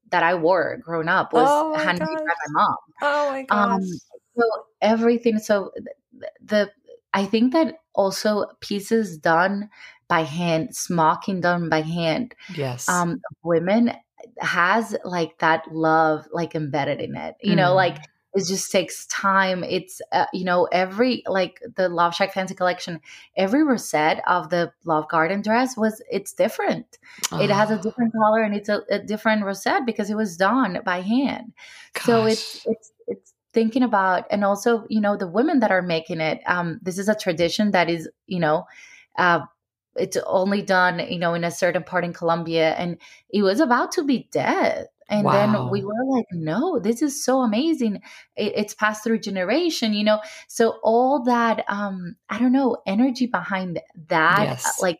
that I wore growing up was oh handmade by my mom. Oh my um, gosh! Um, so everything. So the, the I think that also pieces done by hand, smocking done by hand. Yes. Um, women has like that love like embedded in it. You mm. know, like it just takes time it's uh, you know every like the love shack fancy collection every rosette of the love garden dress was it's different oh. it has a different color and it's a, a, different rosette because it was done by hand Gosh. so it's it's it's thinking about and also you know the women that are making it um this is a tradition that is you know uh it's only done you know in a certain part in colombia and it was about to be dead and wow. then we were like no this is so amazing it, it's passed through generation you know so all that um i don't know energy behind that uh, yes. like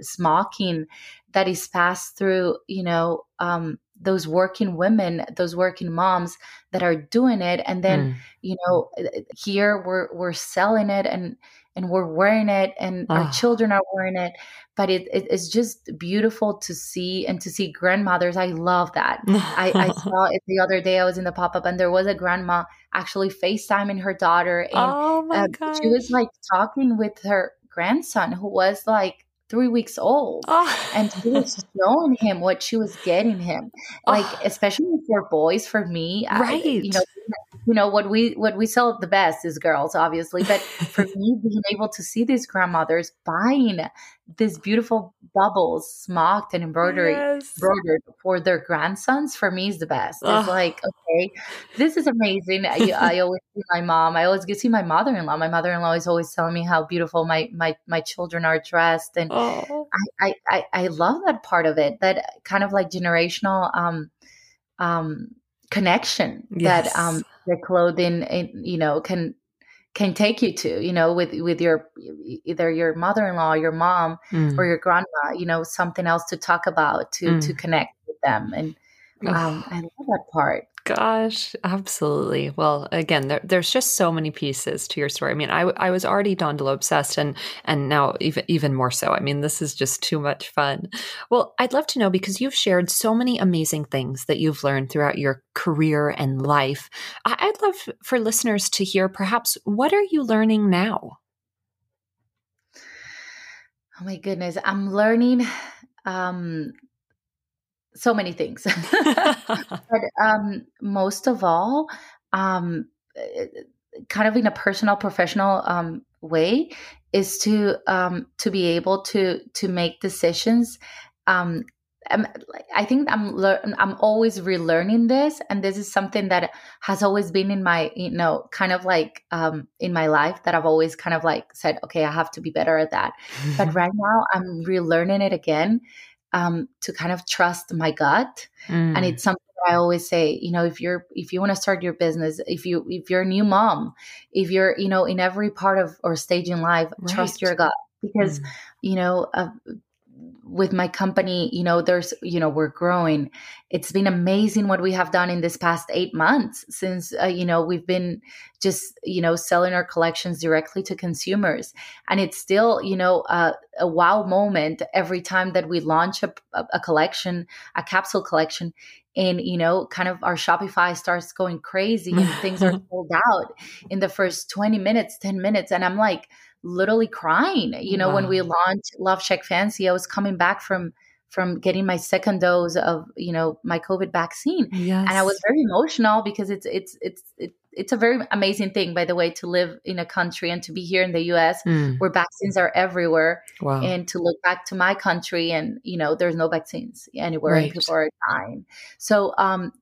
smocking that is passed through you know um those working women those working moms that are doing it and then mm. you know here we're we're selling it and and we're wearing it and oh. our ah. children are wearing it but it, it, it's just beautiful to see and to see grandmothers i love that I, I, saw it the other day i was in the pop-up and there was a grandma actually facetiming her daughter and oh my uh, she was like talking with her grandson who was like three weeks old oh. and she was showing him what she was getting him like oh. especially for boys for me right I, you know you know what we what we sell the best is girls obviously but for me being able to see these grandmothers buying these beautiful bubbles smocked and embroidered yes. embroidered for their grandsons for me is the best it's like okay this is amazing I, I always see my mom i always get to see my mother-in-law my mother-in-law is always telling me how beautiful my my my children are dressed and oh. I, I i love that part of it that kind of like generational um um connection yes. that um the clothing you know can can take you to you know with with your either your mother-in-law your mom mm. or your grandma you know something else to talk about to mm. to connect with them and um, i love that part Gosh, absolutely. Well, again, there, there's just so many pieces to your story. I mean, I, I was already Dondolo obsessed, and and now even even more so. I mean, this is just too much fun. Well, I'd love to know because you've shared so many amazing things that you've learned throughout your career and life. I'd love for listeners to hear, perhaps, what are you learning now? Oh my goodness, I'm learning um, so many things. but um, most of all, um, eh, kind of in a personal, professional um, way, is to um, to be able to to make decisions. Um, I think I'm lear- I'm always relearning this, and this is something that has always been in my you know kind of like um, in my life that I've always kind of like said, okay, I have to be better at that. but right now, I'm relearning it again um, to kind of trust my gut. Mm. And it's something I always say, you know, if you're if you want to start your business, if you if you're a new mom, if you're you know in every part of or stage in life, right. trust your gut because mm. you know uh, with my company, you know, there's, you know, we're growing. It's been amazing what we have done in this past eight months since, uh, you know, we've been just, you know, selling our collections directly to consumers. And it's still, you know, uh, a wow moment every time that we launch a, a collection, a capsule collection. And, you know, kind of our Shopify starts going crazy and things are sold out in the first 20 minutes, 10 minutes. And I'm like, literally crying. You know, wow. when we launched Love Shack Fancy, I was coming back from from getting my second dose of you know my COVID vaccine, yes. and I was very emotional because it's it's it's it, it's a very amazing thing, by the way, to live in a country and to be here in the U.S. Mm. where vaccines are everywhere, wow. and to look back to my country and you know there's no vaccines anywhere right. and people are dying. So um,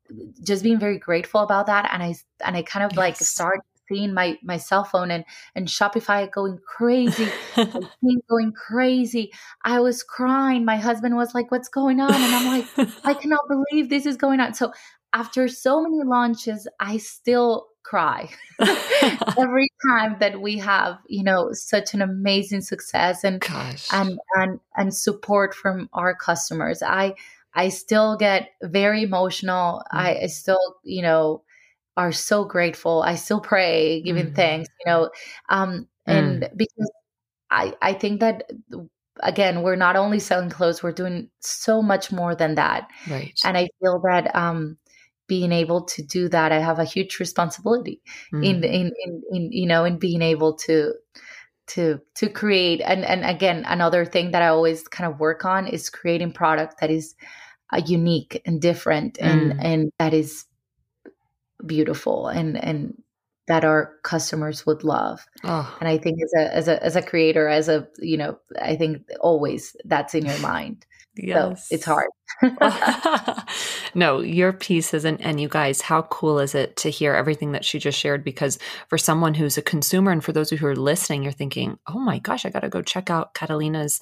just being very grateful about that, and I and I kind of yes. like start seeing my my cell phone and and Shopify going crazy, going crazy. I was crying. My husband was like, "What's going on?" And I'm like, "I cannot believe this is going on." So after so many launches, I still cry every time that we have you know such an amazing success and Gosh. and and and support from our customers i i still get very emotional mm. I, I, still you know are so grateful i still pray giving mm. thanks you know um and mm. because i i think that again we're not only selling clothes we're doing so much more than that right and i feel that um being able to do that i have a huge responsibility mm. in, in, in in you know in being able to to to create and and again another thing that i always kind of work on is creating product that is uh, unique and different mm. and and that is beautiful and and that our customers would love oh. and i think as a as a as a creator as a you know i think always that's in your mind Yes. So it's hard. no, your piece isn't. And you guys, how cool is it to hear everything that she just shared? Because for someone who's a consumer and for those who are listening, you're thinking, oh my gosh, I got to go check out Catalina's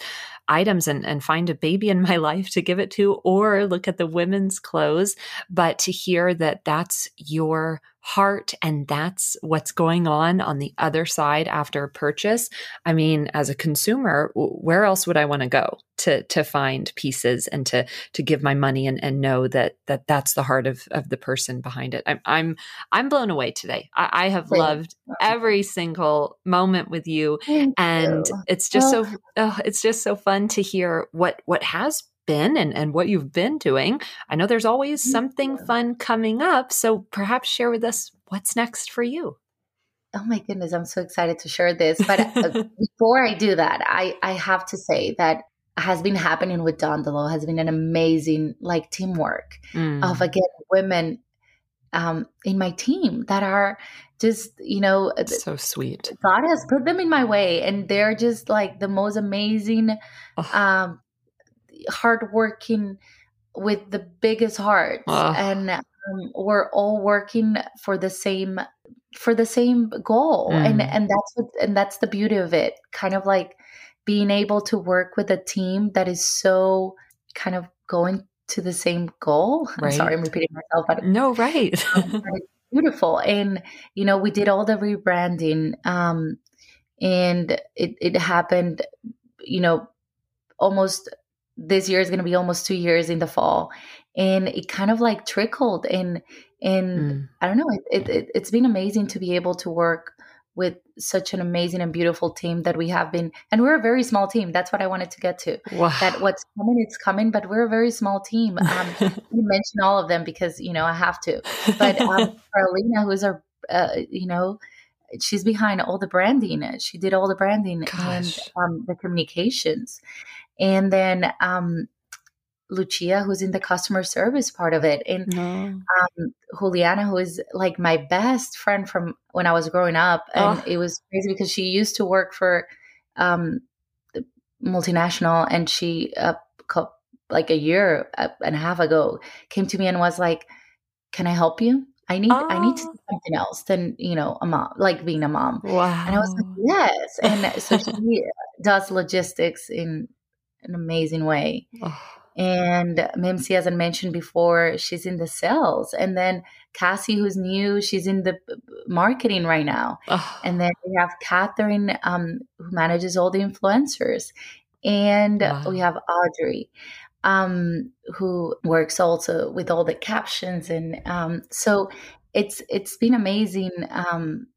items and, and find a baby in my life to give it to, or look at the women's clothes. But to hear that that's your heart and that's what's going on on the other side after purchase i mean as a consumer where else would i want to go to to find pieces and to to give my money and, and know that that that's the heart of of the person behind it i'm i'm i'm blown away today i, I have loved every single moment with you Thank and you. it's just so oh, it's just so fun to hear what what has been and, and what you've been doing. I know there's always something fun coming up. So perhaps share with us what's next for you. Oh my goodness, I'm so excited to share this. But uh, before I do that, I, I have to say that has been happening with Dondolo has been an amazing like teamwork mm. of again women um, in my team that are just you know uh, so sweet. God has put them in my way, and they're just like the most amazing oh. um, hardworking with the biggest hearts, uh. and um, we're all working for the same for the same goal, mm. and and that's what and that's the beauty of it. Kind of like being able to work with a team that is so kind of going to the same goal. Right. I'm sorry, I'm repeating myself, but no, right. um, beautiful, and you know, we did all the rebranding, um, and it it happened, you know, almost this year is going to be almost two years in the fall and it kind of like trickled and and mm. i don't know it, it, it's been amazing to be able to work with such an amazing and beautiful team that we have been and we're a very small team that's what i wanted to get to wow. that what's coming it's coming but we're a very small team um, you mention all of them because you know i have to but um, carolina who is our uh, you know she's behind all the branding she did all the branding Gosh. and um, the communications and then um, Lucia, who's in the customer service part of it, and um, Juliana, who is like my best friend from when I was growing up, and oh. it was crazy because she used to work for um, multinational, and she uh, like a year uh, and a half ago came to me and was like, "Can I help you?" I need oh. I need to do oh. something else than you know a mom like being a mom. Wow. And I was like, yes. And so she does logistics in an amazing way. Oh. And Mimsy, as I mentioned before, she's in the sales. And then Cassie, who's new, she's in the marketing right now. Oh. And then we have Catherine, um, who manages all the influencers. And wow. we have Audrey, um, who works also with all the captions. And um, so it's it's been amazing um,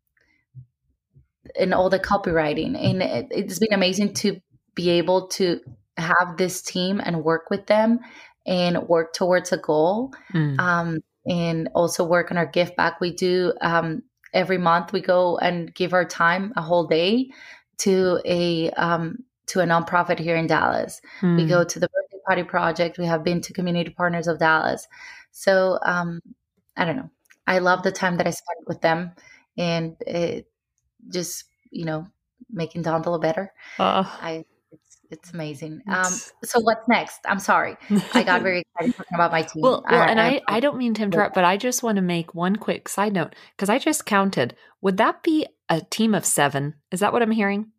in all the copywriting. And it, it's been amazing to be able to have this team and work with them and work towards a goal. Mm. Um, and also work on our give back. We do um, every month. We go and give our time a whole day to a um, to a nonprofit here in Dallas. Mm. We go to the Birthday Party Project. We have been to Community Partners of Dallas. So um, I don't know. I love the time that I spent with them, and it just you know making Dondolo better. Uh. I it's amazing. Um, so what's next? I'm sorry, I got very excited talking about my team. Well, well, and I, I don't mean to interrupt, but I just want to make one quick side note because I just counted. Would that be a team of seven? Is that what I'm hearing?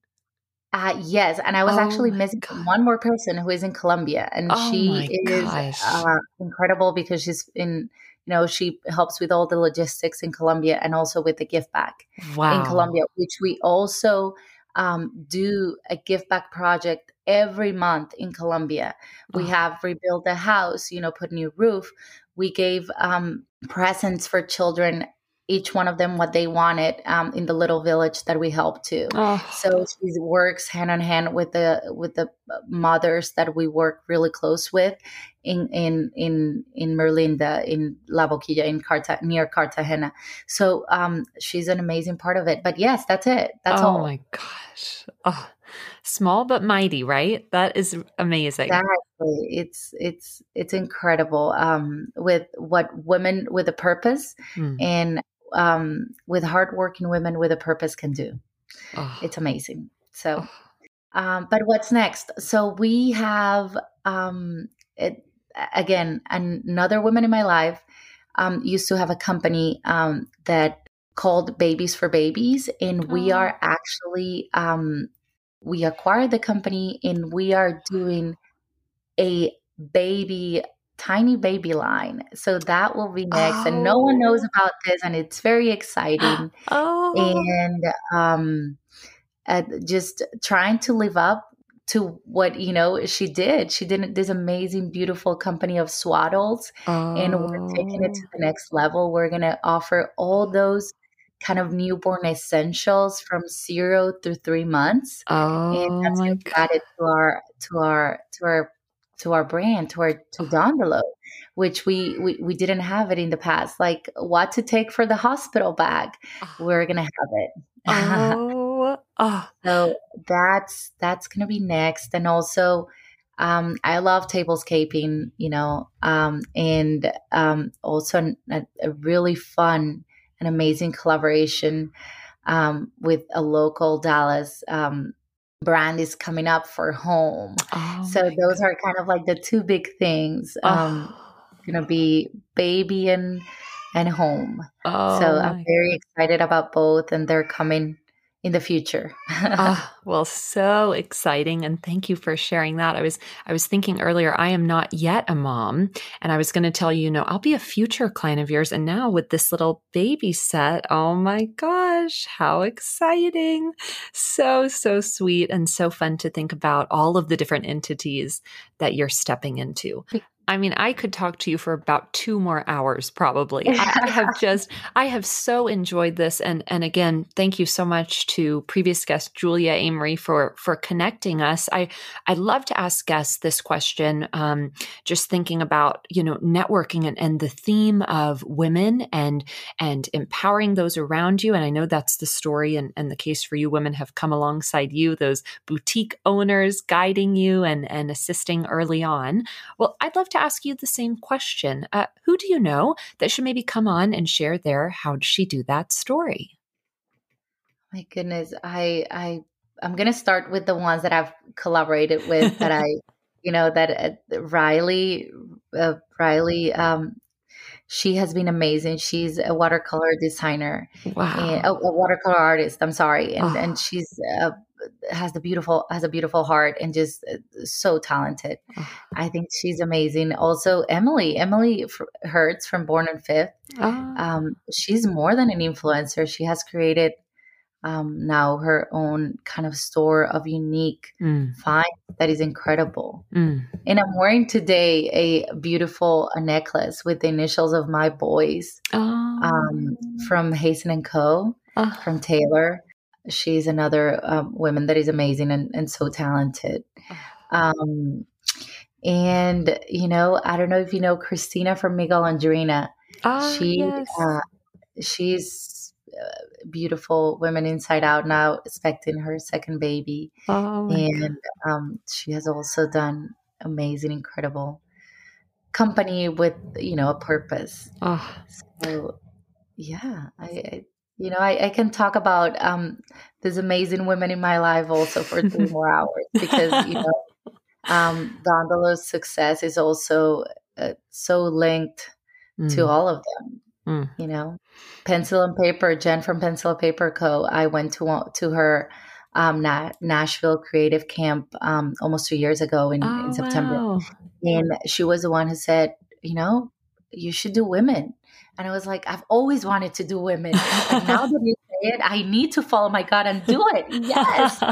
Uh, yes, and I was oh actually missing God. one more person who is in Colombia, and oh she is uh, incredible because she's in. You know, she helps with all the logistics in Colombia and also with the give back wow. in Colombia, which we also um, do a give back project every month in Colombia. We oh. have rebuilt the house, you know, put new roof. We gave um, presents for children each one of them what they wanted um, in the little village that we helped to. Oh. So she works hand in hand with the with the mothers that we work really close with in in in in Merlinda in La Boquilla in Carta near Cartagena. So um, she's an amazing part of it. But yes, that's it. That's oh all. Oh my gosh. Oh, small but mighty, right? That is amazing. Exactly. It's it's it's incredible. Um, with what women with a purpose mm. and um, with hardworking women with a purpose can do. Oh. It's amazing. So, oh. um, but what's next? So we have um, it, again another woman in my life um, used to have a company um, that called Babies for Babies, and oh. we are actually um, we acquired the company and we are doing a baby tiny baby line. So that will be next. Oh. And no one knows oh. about this and it's very exciting. oh. And um uh, just trying to live up to what you know she did. She did this amazing, beautiful company of swaddles, oh. and we're taking it to the next level. We're gonna offer all those kind of newborn essentials from zero through three months, oh, and that's my added to our to our to our to our brand, to our to Dondolo, which we, we we didn't have it in the past. Like what to take for the hospital bag, ah. we're gonna have it. Oh, oh. so that's that's gonna be next, and also. Um, I love tablescaping, you know, um, and um, also a, a, really fun and amazing collaboration um, with a local Dallas um, brand is coming up for home. Oh so those God. are kind of like the two big things. Um oh. gonna be baby and and home. Oh so I'm very excited about both and they're coming in the future. oh, well, so exciting and thank you for sharing that. I was I was thinking earlier I am not yet a mom and I was going to tell you, you know, I'll be a future client of yours and now with this little baby set, oh my gosh, how exciting. So so sweet and so fun to think about all of the different entities that you're stepping into. I mean, I could talk to you for about two more hours, probably. I have just, I have so enjoyed this, and and again, thank you so much to previous guest Julia Amory for for connecting us. I I love to ask guests this question, um, just thinking about you know networking and, and the theme of women and and empowering those around you. And I know that's the story and, and the case for you. Women have come alongside you, those boutique owners guiding you and and assisting early on. Well, I'd love to ask you the same question. Uh, who do you know that should maybe come on and share their how did she do that story? My goodness, I I I'm gonna start with the ones that I've collaborated with that I, you know, that uh, Riley, uh, Riley, um, she has been amazing. She's a watercolor designer, wow, and, a, a, watercolor artist. I'm sorry, and oh. and she's uh, has the beautiful has a beautiful heart and just uh, so talented. Oh. I think she's amazing. Also, Emily Emily Hertz from Born and Fifth. Oh. Um, she's more than an influencer. She has created um, now her own kind of store of unique mm. finds that is incredible. Mm. And I'm wearing today a beautiful a necklace with the initials of my boys oh. um, from Hazen and Co. Oh. from Taylor. She's another um, woman that is amazing and, and so talented. Um, and you know, I don't know if you know Christina from Miguel Andrina. Oh, she yes. uh, she's uh, beautiful women inside out now expecting her second baby oh and um, she has also done amazing incredible company with you know a purpose oh. so yeah I, I you know, I, I can talk about um, these amazing women in my life also for three more hours because, you know, um, Dondolo's success is also uh, so linked mm. to all of them. Mm. You know, Pencil and Paper, Jen from Pencil and Paper Co. I went to to her um, Na- Nashville Creative Camp um, almost two years ago in, oh, in September, wow. and she was the one who said, you know, you should do women. And I was like, I've always wanted to do women. And now that you say it, I need to follow my gut and do it. Yes.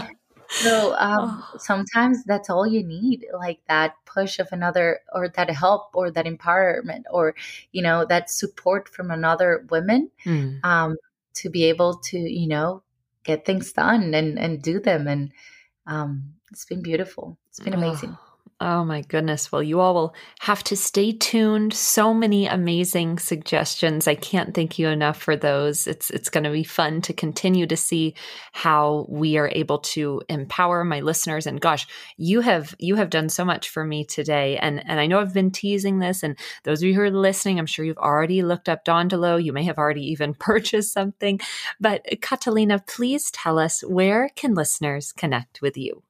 so um, oh. sometimes that's all you need like that push of another or that help or that empowerment or you know that support from another woman mm. um, to be able to you know get things done and and do them and um, it's been beautiful it's been amazing oh. Oh my goodness. Well, you all will have to stay tuned. So many amazing suggestions. I can't thank you enough for those. It's it's going to be fun to continue to see how we are able to empower my listeners and gosh, you have you have done so much for me today. And and I know I've been teasing this and those of you who are listening, I'm sure you've already looked up Dondolo. You may have already even purchased something. But Catalina, please tell us where can listeners connect with you?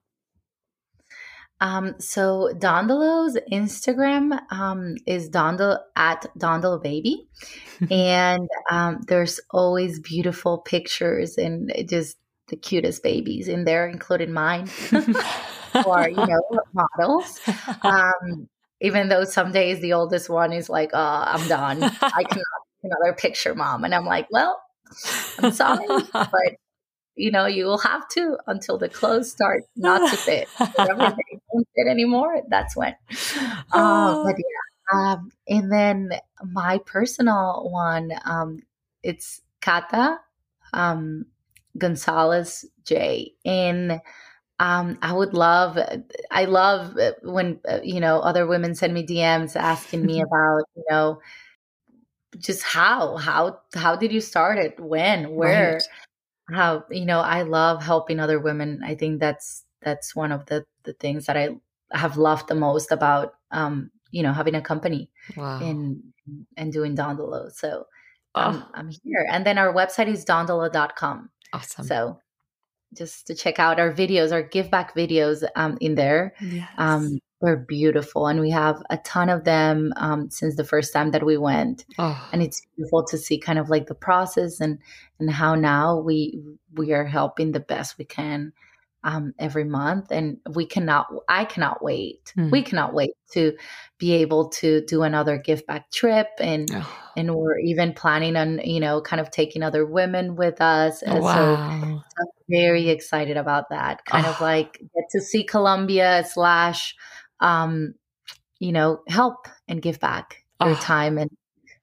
Um, so Dondolo's Instagram um, is Dondolo at Dondolo Baby, and um, there's always beautiful pictures and just the cutest babies in there, including mine, or you know models. Um, even though some days the oldest one is like, "Oh, I'm done. I cannot another picture, mom," and I'm like, "Well, I'm sorry, but you know, you will have to until the clothes start not to fit. Whenever they don't fit anymore, that's when. Um, but yeah. Um, and then my personal one, um, it's Kata um, Gonzalez J. And um, I would love, I love when, uh, you know, other women send me DMs asking me about, you know, just how, how, how did you start it? When, where? Right how you know i love helping other women i think that's that's one of the the things that i have loved the most about um you know having a company wow. and and doing dondolo so um, oh. i'm here and then our website is dondolo.com awesome so just to check out our videos our give back videos um in there yes. um they're beautiful and we have a ton of them um, since the first time that we went oh. and it's beautiful to see kind of like the process and and how now we we are helping the best we can um, every month and we cannot i cannot wait mm. we cannot wait to be able to do another gift back trip and oh. and we're even planning on you know kind of taking other women with us and wow. so i'm very excited about that kind oh. of like get to see colombia slash um, you know, help and give back your oh. time and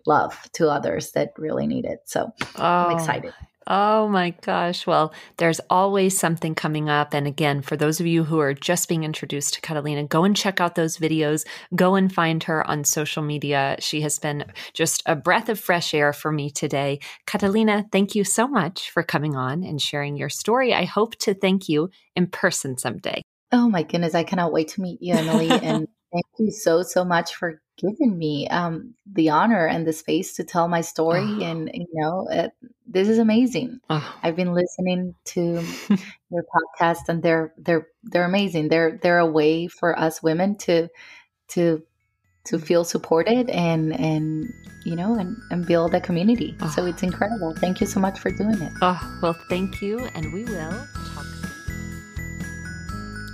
love to others that really need it. So oh. I'm excited. Oh my gosh. Well, there's always something coming up. And again, for those of you who are just being introduced to Catalina, go and check out those videos. Go and find her on social media. She has been just a breath of fresh air for me today. Catalina, thank you so much for coming on and sharing your story. I hope to thank you in person someday. Oh my goodness, I cannot wait to meet you, Emily. and thank you so, so much for giving me um, the honor and the space to tell my story. Oh. And, you know, uh, this is amazing. Oh. I've been listening to your podcast and they're, they're, they're amazing. They're, they're a way for us women to, to, to feel supported and, and, you know, and, and build a community. Oh. So it's incredible. Thank you so much for doing it. Oh, well, thank you. And we will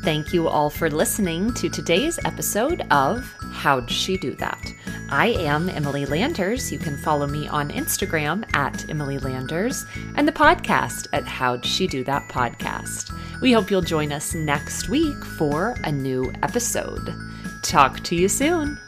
Thank you all for listening to today's episode of How'd She Do That? I am Emily Landers. You can follow me on Instagram at Emily Landers and the podcast at How'd She Do That Podcast. We hope you'll join us next week for a new episode. Talk to you soon.